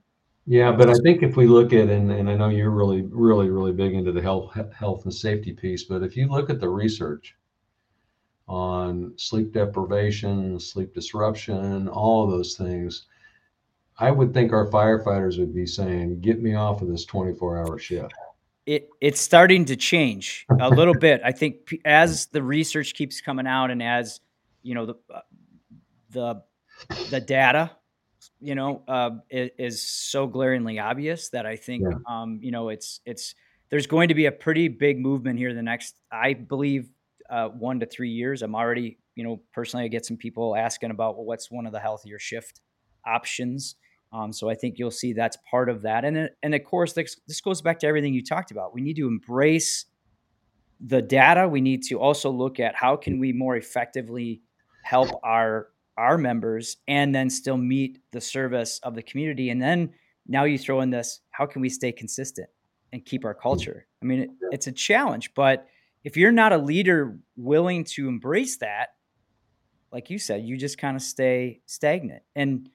C: yeah, but I think if we look at and, and I know you're really, really, really big into the health, health and safety piece, but if you look at the research, on sleep deprivation, sleep disruption, all of those things, I would think our firefighters would be saying, "Get me off of this 24-hour shift."
B: It it's starting to change a little bit. I think as the research keeps coming out and as you know the uh, the the data you know uh, is, is, so glaringly obvious that I think yeah. um, you know it's it's there's going to be a pretty big movement here the next I believe uh, one to three years. I'm already, you know, personally, I get some people asking about well, what's one of the healthier shift options. Um, so I think you'll see that's part of that. And and of course, this, this goes back to everything you talked about. We need to embrace the data. We need to also look at how can we more effectively help our our members and then still meet the service of the community. And then now you throw in this: how can we stay consistent and keep our culture? I mean, it, it's a challenge, but if you're not a leader willing to embrace that, like you said, you just kind of stay stagnant. And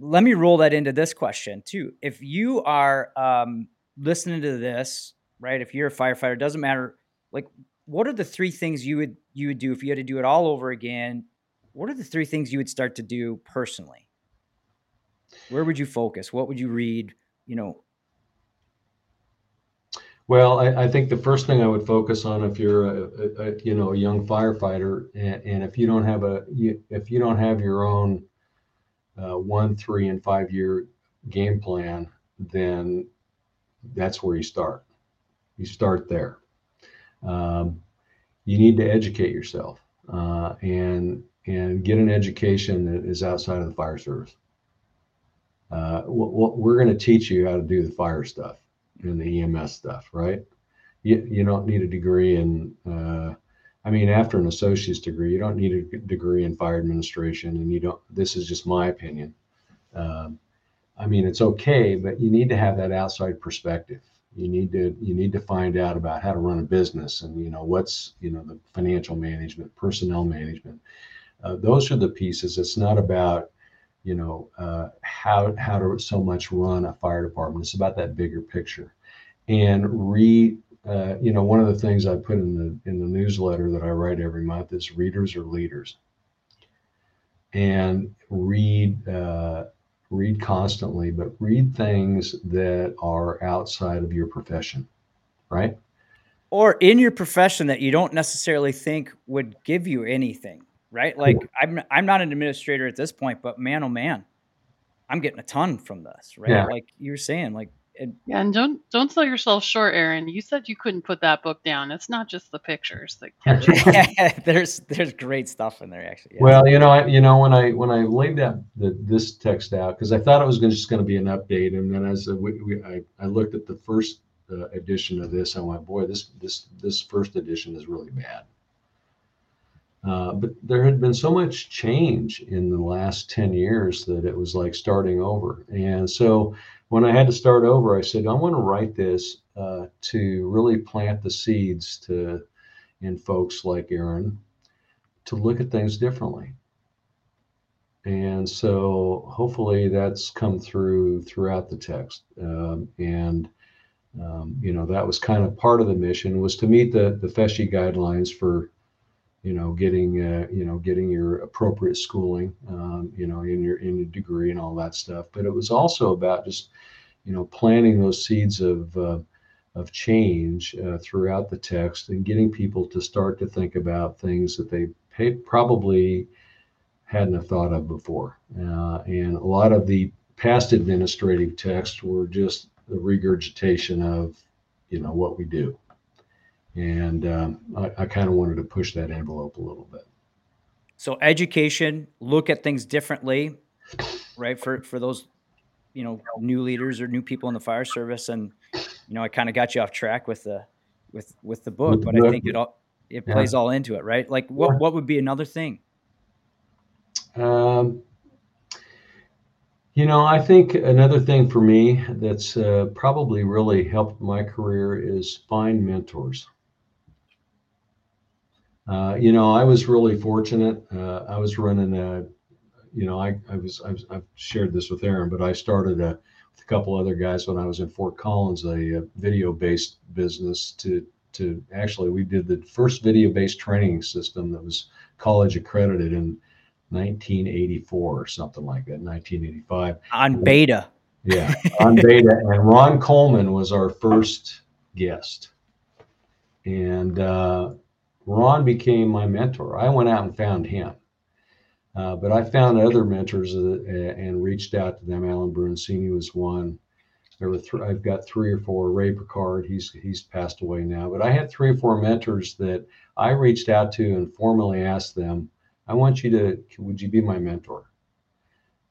B: let me roll that into this question too. If you are um, listening to this, right? If you're a firefighter, doesn't matter. Like, what are the three things you would you would do if you had to do it all over again? What are the three things you would start to do personally? Where would you focus? What would you read? You know,
C: well, I, I, think the first thing I would focus on if you're a, a, a you know a young firefighter, and, and, if you don't have a you, if you don't have your own uh, one, three, and five year game plan, then that's where you start. You start there. Um, you need to educate yourself uh, and and get an education that is outside of the fire service. Uh, we're going to teach you how to do the fire stuff and the EMS stuff, right? You, you don't need a degree in, uh, I mean, after an associate's degree, you don't need a degree in fire administration, and you don't. This is just my opinion. Um, I mean, it's okay, but you need to have that outside perspective. You need to you need to find out about how to run a business, and you know what's you know the financial management, personnel management. Uh, those are the pieces. It's not about you know uh, how how to so much run a fire department. It's about that bigger picture, and read. Uh, you know, one of the things I put in the in the newsletter that I write every month is readers are leaders, and read uh, read constantly, but read things that are outside of your profession, right?
B: or in your profession that you don't necessarily think would give you anything, right? Like I'm I'm not an administrator at this point, but man oh man, I'm getting a ton from this, right?
C: Yeah.
B: Like you were saying, like it,
A: Yeah, and don't don't sell yourself short, Aaron. You said you couldn't put that book down. It's not just the pictures that catch you.
B: there's there's great stuff in there actually. yeah.
C: Well, you know, I, you know, when I when I laid that the, this text out, because I thought it was gonna, just going to be an update, and then as we, we, I, I looked at the first uh, edition of this, I went, boy, this this this first edition is really bad. Uh, but there had been so much change in the last 10 years that it was like starting over. And so when I had to start over, I said, I want to write this uh, to really plant the seeds to in folks like Aaron to look at things differently. And so hopefully that's come through throughout the text. Um, and um, you know that was kind of part of the mission was to meet the the FESHE guidelines for you know getting uh, you know getting your appropriate schooling um, you know in your in your degree and all that stuff. But it was also about just you know planting those seeds of uh, of change uh, throughout the text and getting people to start to think about things that they probably hadn't have thought of before. Uh, and a lot of the past administrative texts were just the regurgitation of, you know, what we do. And um, I, I kind of wanted to push that envelope a little bit.
B: So education, look at things differently, right? For for those, you know, new leaders or new people in the fire service, and you know, I kind of got you off track with the with with the book, but I think it all it
C: Yeah.
B: plays all into it, right? Like what
C: Yeah.
B: what would be another thing?
C: Um, you know, I think another thing for me that's uh, probably really helped my career is find mentors. Uh, you know, I was really fortunate. Uh, I was running a, you know, I, I was, I was, I've shared this with Aaron, but I started a, with a couple other guys when I was in Fort Collins, a, uh video-based business to, to actually, we did the first video-based training system that was college accredited in 1984 or something like that, 1985.
B: On beta.
C: Yeah, on beta. And Ron Coleman was our first guest. And uh, Ron became my mentor. I went out and found him. Uh, but I found other mentors uh, and reached out to them. Alan Brunacini was one. There were I've got three or four. Ray Picard, he's he's passed away now. But I had three or four mentors that I reached out to and formally asked them, "I want you to. Would you be my mentor?"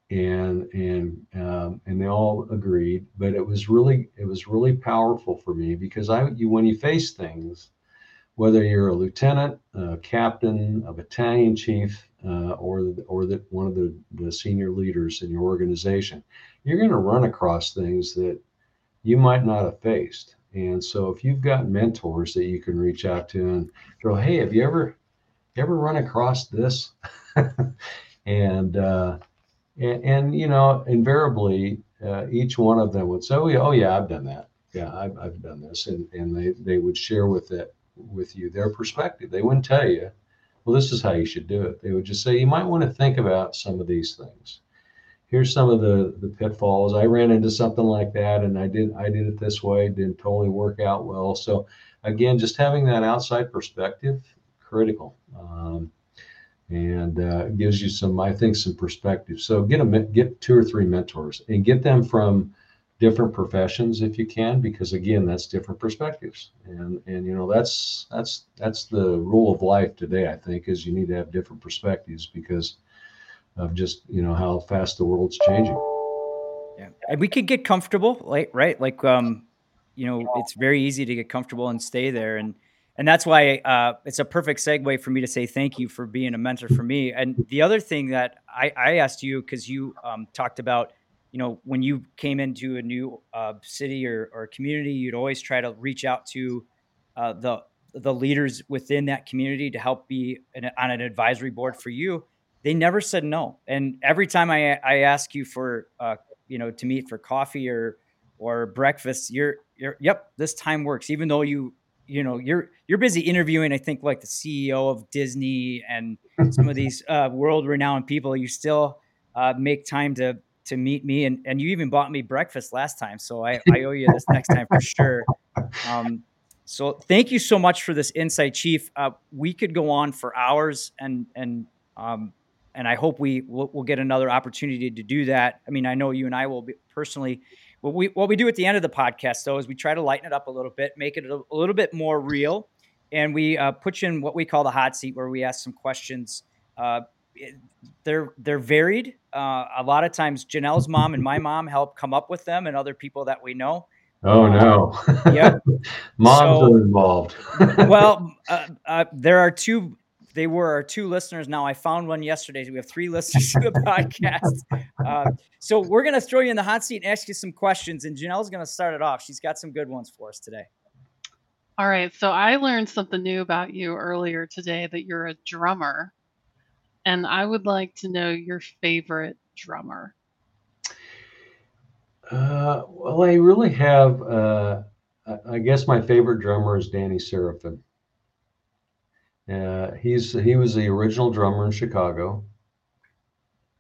C: and and um, and they all agreed. But it was really it was really powerful for me because I you when you face things, whether you're a lieutenant, a captain, a battalion chief, uh, or or the, one of the, the senior leaders in your organization, you're going to run across things that you might not have faced. And so if you've got mentors that you can reach out to and go, hey, have you ever ever run across this? and uh, and, and you know invariably uh, each one of them would say oh yeah, oh yeah i've done that yeah i've, I've done this and, and they, they would share with it with you their perspective. They wouldn't tell you well this is how you should do it. They would just say you might want to think about some of these things. Here's some of the the pitfalls. I ran into something like that and i did i did it this way didn't totally work out well. So again just having that outside perspective critical. Um, and uh, gives you some, I think, some perspective. So get a get two or three mentors and get them from different professions if you can, because again, that's different perspectives. And and you know that's that's that's the rule of life today. I think is you need to have different perspectives because of just you know how fast the world's changing.
B: Yeah. And we could get comfortable, like right? Like um, you know, it's very easy to get comfortable and stay there. And and that's why uh, it's a perfect segue for me to say thank you for being a mentor for me. And the other thing that I, I asked you because you um, talked about, you know, when you came into a new uh, city or, or community, you'd always try to reach out to uh, the the leaders within that community to help be an, on an advisory board for you. They never said no, and every time I I ask you for uh, you know to meet for coffee or or breakfast, you're you're yep this time works, even though you you know you're you're busy interviewing i think like the ceo of disney and some of these uh, world renowned people you still uh, make time to to meet me and, and you even bought me breakfast last time so i, I owe you this next time for sure um, So thank you so much for this insight, Chief. Uh, we could go on for hours, and and um, and I hope we will we'll get another opportunity to do that. I mean, I know you and I will be personally. What we what we do at the end of the podcast though is we try to lighten it up a little bit, make it a, a little bit more real, and we uh, put you in what we call the hot seat, where we ask some questions. Uh, they're they're varied. Uh, a lot of times, Janelle's mom and my mom help come up with them, and other people that we know.
C: Oh no!
B: Yep.
C: Moms so, are involved.
B: well, uh, uh, there are two. They were our two listeners. Now I found one yesterday. We have three listeners to the podcast. Uh, so we're gonna throw you in the hot seat and ask you some questions. And Janelle's gonna start it off. She's got some good ones for us today.
A: All right. So I learned something new about you earlier today that you're a drummer, and I would like to know your favorite drummer.
C: Uh, well, I really have. Uh, I guess my favorite drummer is Danny Seraphine. Uh, he's he was the original drummer in Chicago,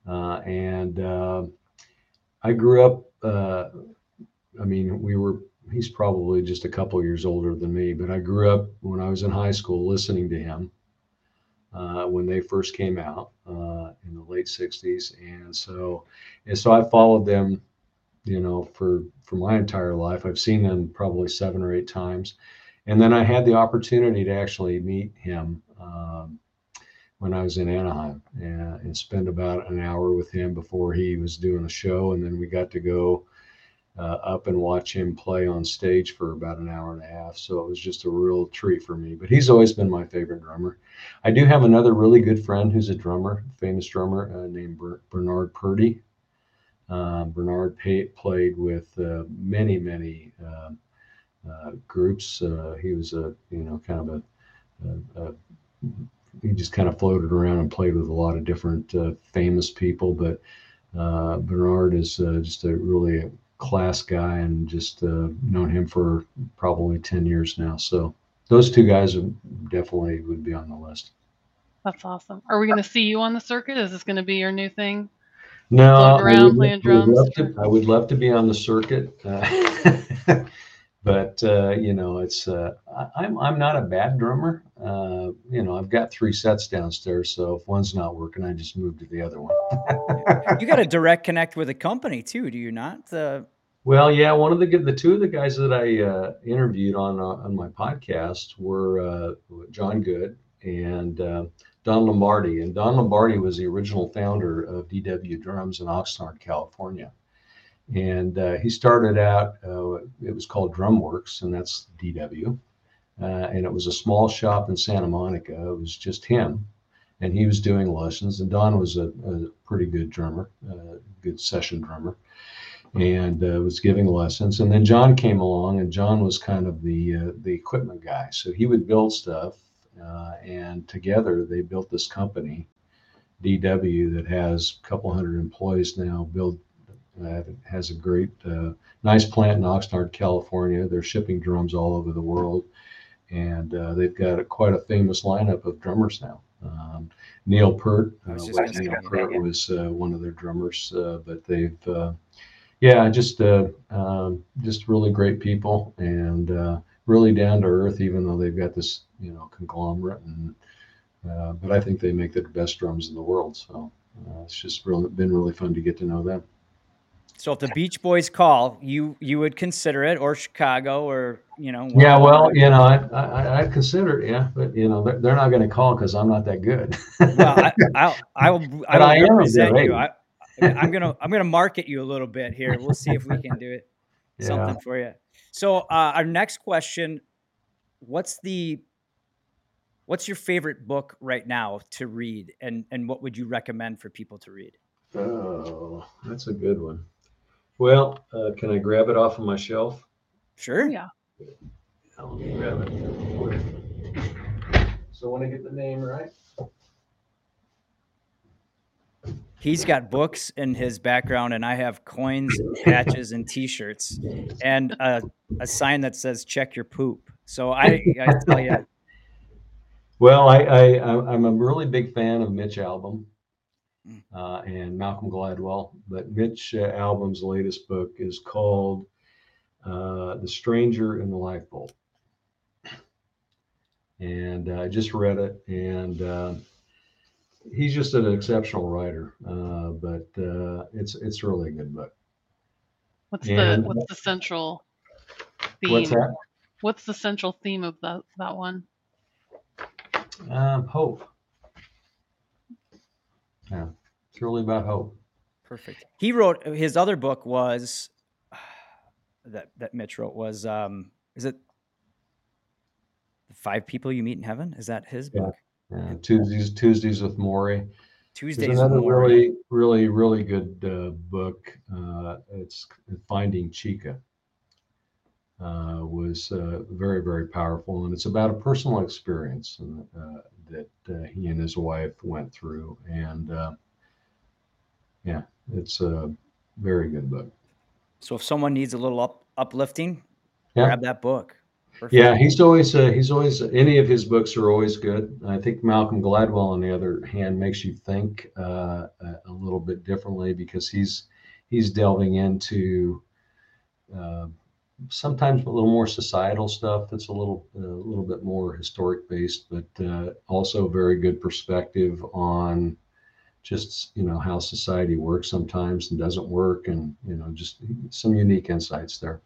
C: uh, and uh, I grew up. Uh, I mean, we were. He's probably just a couple years older than me, but I grew up when I was in high school listening to him Uh, when they first came out uh, in the late '60s, and so and so I followed them you know, for for my entire life. I've seen them probably seven or eight times, and then I had the opportunity to actually meet him um, when I was in Anaheim and, and, spend about an hour with him before he was doing a show, and then we got to go. Uh, up and watch him play on stage for about an hour and a half. So it was just a real treat for me. But he's always been my favorite drummer. I do have another really good friend who's a drummer, famous drummer uh, named Bernard Purdie. Um, Bernard pay, played with uh, many, many uh, uh, groups. Uh, he was a, you know, kind of a, a, a, he just kind of floated around and played with a lot of different uh, famous people. But Bernard is just a really class guy and just known him for probably 10 years now. So those two guys definitely would be on the list.
A: That's awesome. Are we going to see you on the circuit? Is this going to be your new thing?
C: No, around I would, playing drums. Would love to, I would love to be on the circuit, uh, but uh, you know, it's uh, I, am I'm not a bad drummer. Uh, you know, I've got three sets downstairs, so if one's not working, I just move to the other one.
B: you got a direct connect with a company too, do you not?
C: Well, yeah, one of the the two of the guys that I uh, interviewed on uh, on my podcast were John Good and Don Lombardi. And Don Lombardi was the original founder of DW Drums in Oxnard, California. And uh, he started out, uh, it was called Drumworks, and that's DW. Uh, and it was a small shop in Santa Monica. It was just him. And he was doing lessons. And Don was a, a pretty good drummer, a good session drummer, and uh, was giving lessons. And then John came along, and John was kind of the uh, the equipment guy. So he would build stuff uh, and together they built this company, DW, that has a couple hundred employees now. Build uh, has a great, uh, nice plant in Oxnard, California. They're shipping drums all over the world, and uh, they've got a, quite a famous lineup of drummers now. Um, Neil Peart, uh, Neil Peart was uh, one of their drummers, but they've yeah, just uh, um, just really great people and uh, really down to earth, even though they've got this you know conglomerate. And uh, but I think they make the best drums in the world. So uh, it's just really been really fun to get to know them.
B: So if the Beach Boys call, you you would consider it, or Chicago, or you know.
C: Yeah, well, you know, I I, I consider it, yeah, but you know, they're, they're not going to call because I'm not that good.
B: well, I, I'll I will I will I you. I, I'm gonna I'm gonna market you a little bit here. We'll see if we can do it yeah. something for you. So uh, our next question: What's the what's your favorite book right now to read, and and what would you recommend for people to read?
C: Oh, that's a good one. Well, uh, can I grab it off of my shelf?
B: Sure.
A: Yeah.
C: Let me grab it. So when I get the name right.
B: He's got books in his background, and I have coins, patches, and T-shirts, and a, a sign that says "Check your poop." So I, I tell you.
C: Well, I, I I'm a really big fan of Mitch Albom hmm. uh, and Malcolm Gladwell, but Mitch uh, Albom's latest book is called uh, "The Stranger in the Lifeboat," and uh, I just read it, and uh, he's just an exceptional writer. Uh, but uh, it's it's really a good book.
A: What's
C: And-
A: the what's the central theme?
C: What's that?
A: What's the central theme of that that one?
C: Um, hope. Yeah, it's really about hope.
B: Perfect. He wrote his other book was that that Mitch wrote was um is it Five People You Meet in Heaven? Is that his
C: Yeah.
B: book?
C: Yeah, Tuesdays Tuesdays with Morrie.
B: Tuesdays. with
C: another
B: Morrie.
C: really, really, really good uh, book. Uh, it's Finding Chika. Uh, was uh, very, very powerful, and it's about a personal experience uh, that uh, he and his wife went through. And uh, yeah, it's a very good book.
B: So if someone needs a little up, uplifting,
C: Yeah.
B: grab that book.
C: Yeah, he's always uh, he's always any of his books are always good. I think Malcolm Gladwell, on the other hand, makes you think uh, a, a little bit differently because he's he's delving into uh, sometimes a little more societal stuff that's a little a little bit more historic based, but uh, also very good perspective on just you know how society works sometimes and doesn't work, and you know just some unique insights there.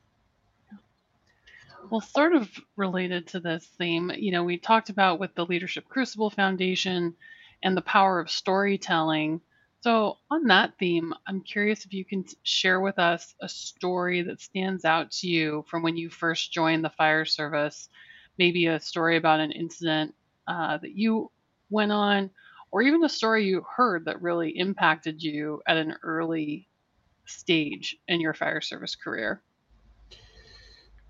A: Well, sort of related to this theme, you know, we talked about with the Leadership Crucible Foundation and the power of storytelling. So, on that theme, I'm curious if you can share with us a story that stands out to you from when you first joined the fire service, maybe a story about an incident uh, that you went on, or even a story you heard that really impacted you at an early stage in your fire service career.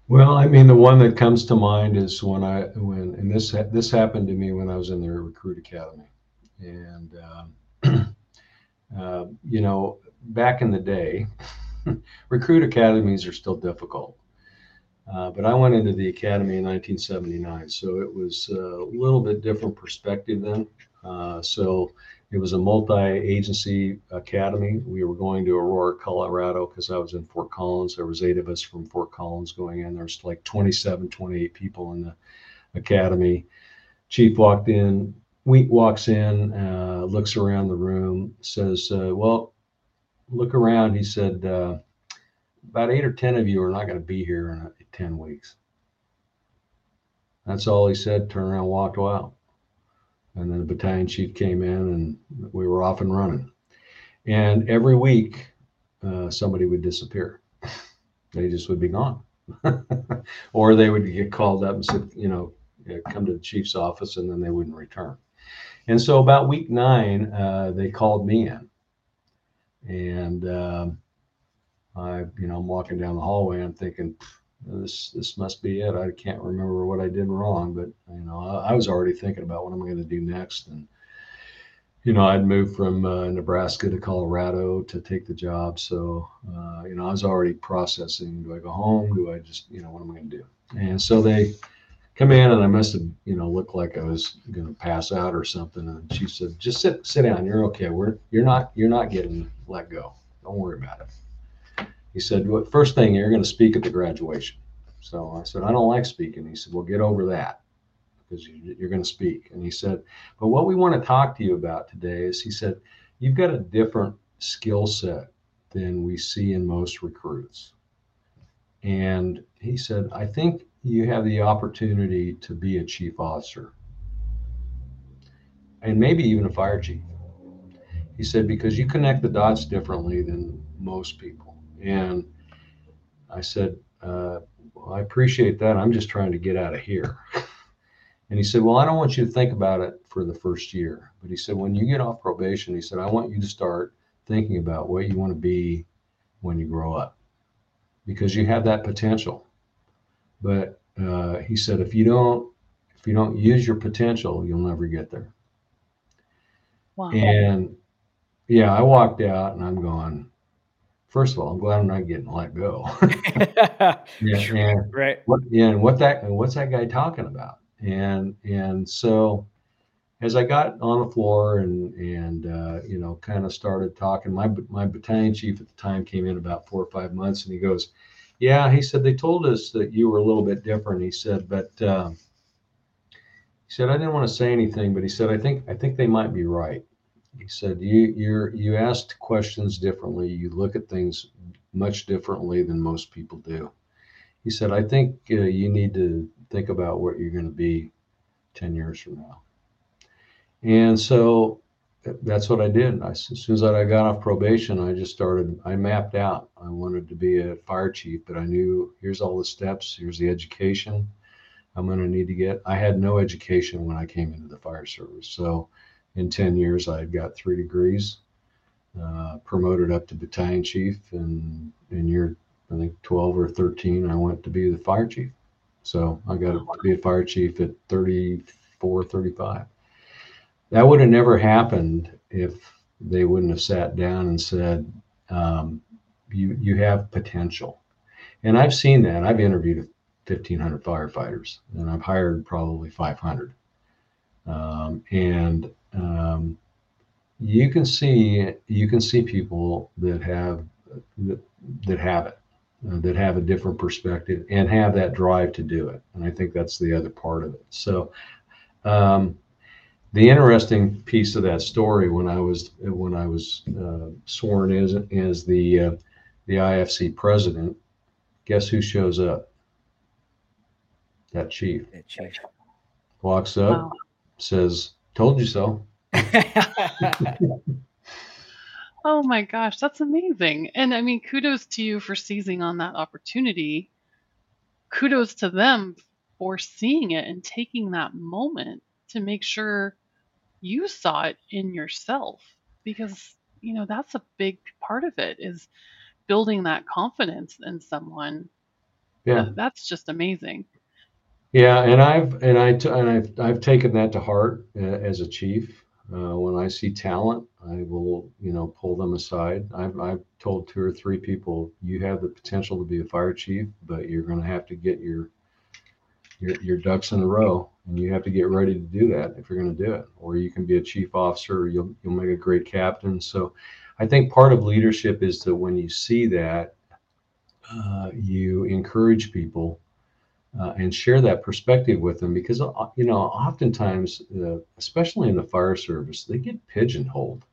C: Well, I mean, the one that comes to mind is when I when and this this happened to me when I was in the recruit academy, and um, uh, you know, back in the day, recruit academies are still difficult. Uh, but I went into the academy in 1979, so it was a little bit different perspective then. Uh, so it was a multi-agency academy. We were going to Aurora, Colorado, because I was in Fort Collins. There was eight of us from Fort Collins going in. There's like 27, 28 people in the academy. Chief walked in. Wheat walks in, uh, looks around the room, says, uh, "Well, look around." He said, uh, "About eight or ten of you are not going to be here in uh, ten weeks." That's all he said. Turned around, walked out. And then the battalion chief came in and we were off and running. And every week, uh, somebody would disappear. they just would be gone. or they would get called up and said, you know, uh, come to the chief's office and then they wouldn't return. And so about week nine, uh, they called me in. And um, I, you know, I'm walking down the hallway. I'm thinking, this this must be it. I can't remember what I did wrong, but you know, I, I was already thinking about what am I'm going to do next. And you know, I'd moved from uh, Nebraska to Colorado to take the job, so uh, you know, I was already processing: do I go home? Do I just, you know, what am I going to do? And so they come in, and I must have, you know, looked like I was going to pass out or something. And she said, "Just sit, sit down. You're okay. We're you're not you're not getting let go. Don't worry about it." He said, well, first thing, you're going to speak at the graduation. So I said, I don't like speaking. He said, well, get over that because you, you're going to speak. And he said, but what we want to talk to you about today is he said, you've got a different skill set than we see in most recruits. And he said, I think you have the opportunity to be a chief officer and maybe even a fire chief. He said, because you connect the dots differently than most people. And I said, uh, well, I appreciate that. I'm just trying to get out of here. And he said, Well, I don't want you to think about it for the first year. But he said, When you get off probation, he said, I want you to start thinking about what you want to be when you grow up because you have that potential. But uh, he said, if you don't, if you don't use your potential, you'll never get there.
A: Wow.
C: And yeah, I walked out and I'm going, first of all, I'm glad I'm not getting let go. yeah, and
B: right.
C: what and what that and what's that guy talking about? And and so as I got on the floor and and uh, you know kind of started talking, my my battalion chief at the time came in about four or five months, and he goes, "Yeah," he said they told us that you were a little bit different. He said, but uh, he said, I didn't want to say anything, but he said, I think I think they might be right. He said, you you're you asked questions differently. You look at things much differently than most people do. He said, I think uh, you need to think about what you're going to be 10 years from now. And so that's what I did. I, as soon as I got off probation, I just started, I mapped out. I wanted to be a fire chief, but I knew here's all the steps, here's the education I'm going to need to get. I had no education when I came into the fire service. So in 10 years, I got three degrees, uh, promoted up to battalion chief, and in year, I think 12 or 13, I went to be the fire chief. So I got to be a fire chief at 34, 35 that would have never happened if they wouldn't have sat down and said, um, "You you have potential." And I've seen that. I've interviewed 1,500 firefighters, and I've hired probably 500. Um, and um, you can see you can see people that have that, that have it, uh, that have a different perspective, and have that drive to do it. And I think that's the other part of it. So. Um, the interesting piece of that story when I was when I was uh, sworn in as, as the uh, the IAFC president, guess who shows up? That chief. That chief walks up, wow. says, "Told you so."
A: oh my gosh, that's amazing! And I mean, kudos to you for seizing on that opportunity. Kudos to them for seeing it and taking that moment to make sure you saw it in yourself because you know that's a big part of it is building that confidence in someone yeah that's just amazing
C: yeah and i've and i t- and I've, I've taken that to heart uh, as a chief. Uh, when i see talent i will you know pull them aside. I've, I've told two or three people you have the potential to be a fire chief but you're going to have to get your your, your ducks in a row and you have to get ready to do that if you're going to do it or you can be a chief officer you'll, you'll make a great captain. So i think part of leadership is that when you see that uh, you encourage people uh, and share that perspective with them because uh, you know oftentimes uh, especially in the fire service they get pigeonholed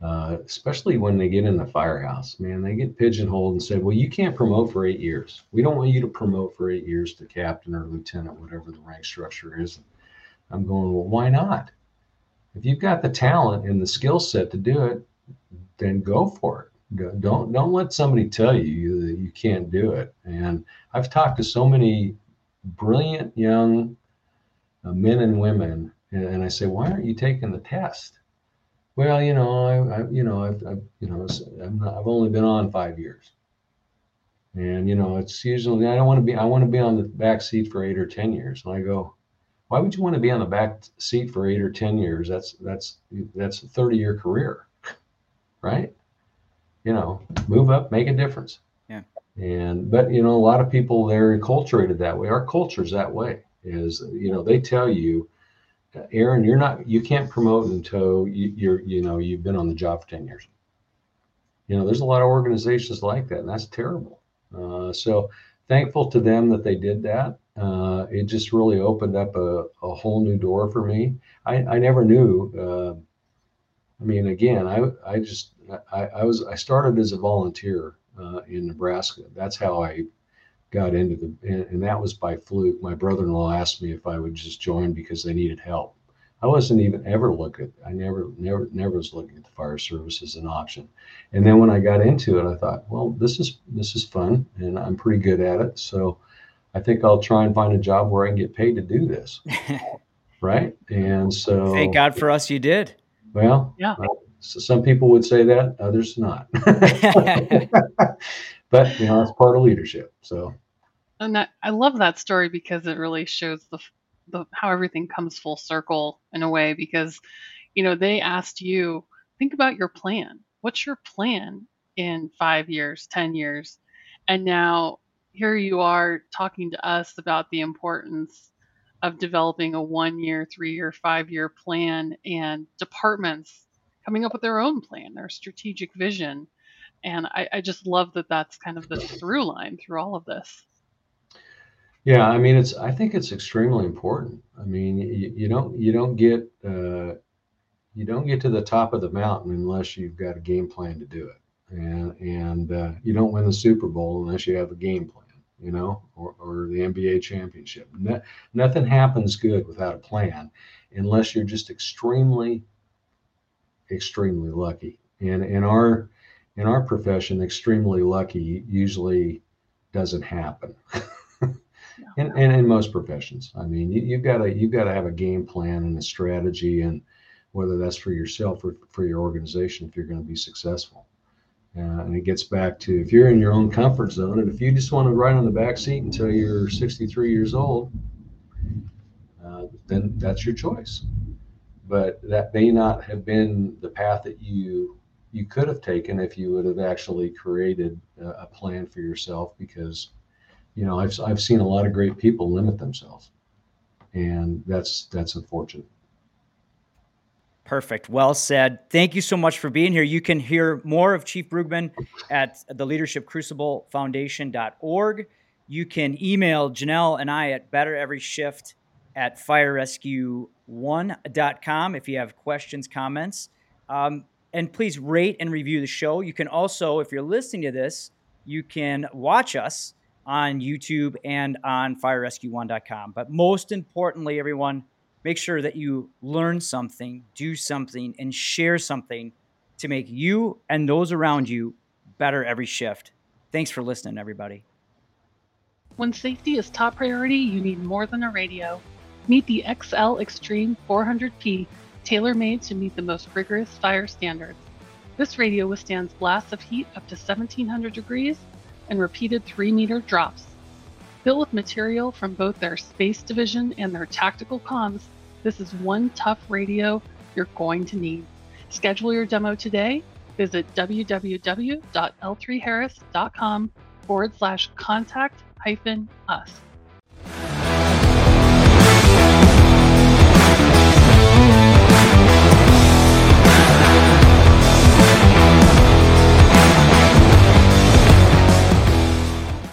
C: uh, especially when they get in the firehouse, man, they get pigeonholed and said, well, you can't promote for eight years. We don't want you to promote for eight years to captain or lieutenant, whatever the rank structure is. I'm going, well, why not? If you've got the talent and the skill set to do it, then go for it. Don't don't let somebody tell you that you can't do it. And I've talked to so many brilliant young uh, men and women, and, I say, why aren't you taking the test? Well, you know, I, I you know, I've, I've, you know, I'm not, I've only been on five years, and you know, it's usually I don't want to be. I want to be on the back seat for eight or ten years. And I go, why would you want to be on the back seat for eight or ten years? That's that's that's a thirty year career, right? You know, move up, make a difference.
B: Yeah.
C: And but you know, a lot of people they're enculturated that way. Our culture's that way. Is you know, they tell you Aaron, you're not, you can't promote until you, you're, you know, you've been on the job for 10 years. You know, there's a lot of organizations like that, and that's terrible. Uh, so thankful to them that they did that. Uh, it just really opened up a, a whole new door for me. I, I never knew. Uh, I mean, again, I, I just, I, I was, I started as a volunteer uh, in Nebraska. That's how I got into the, and, and that was by fluke. My brother-in-law asked me if I would just join because they needed help. I wasn't even ever looking. I never, never, never was looking at the fire service as an option. And then when I got into it, I thought, well, this is this is fun, and I'm pretty good at it. So I think I'll try and find a job where I can get paid to do this. right? And so,
B: thank God for us, you did.
C: Well, yeah. Uh, so some people would say that, others not. but you know it's part of leadership so.
A: And that, i love that story because it really shows the, the how everything comes full circle in a way because you know they asked you think about your plan. What's your plan in five years ten years? And now here you are talking to us about the importance of developing a one year three year five year plan and departments coming up with their own plan their strategic vision and I, I just love that that's kind of the through line through all of this.
C: Yeah, I mean, it's. I think it's extremely important. I mean, you, you don't you don't get uh, you don't get to the top of the mountain unless you've got a game plan to do it, and and uh, you don't win the Super Bowl unless you have a game plan, you know, or, or the NBA championship. No, nothing happens good without a plan, unless you're just extremely, extremely lucky. And in our in our profession, extremely lucky usually doesn't happen. and, and in most professions, I mean, you, you've got to you've got to have a game plan and a strategy, and whether that's for yourself or for your organization, if you're going to be successful. Uh, and it gets back to if you're in your own comfort zone, and if you just want to ride on the back seat until you're 63 years old, uh, then that's your choice. But that may not have been the path that you you could have taken if you would have actually created a, a plan for yourself because you know I've, I've seen a lot of great people limit themselves and that's that's unfortunate
B: Perfect. Well said. Thank you so much for being here. You can hear more of Chief Bruegman at the Leadership Crucible Foundation.org. You can email Janelle and I at Better Every Shift firerescue1.com if you have questions, comments. Um, and please rate and review the show. You can also, if you're listening to this, you can watch us on YouTube and on firerescue1.com. But most importantly, everyone, make sure that you learn something, do something, and share something to make you and those around you better every shift. Thanks for listening, everybody.
A: When safety is top priority, you need more than a radio. Meet the XL Extreme 400P tailor made to meet the most rigorous fire standards. This radio withstands blasts of heat up to 1700 degrees and repeated 3 meter drops. Built with material from both their space division and their tactical comms, this is one tough radio you're going to need. Schedule your demo today. Visit www.l3harris.com forward slash contact hyphen us.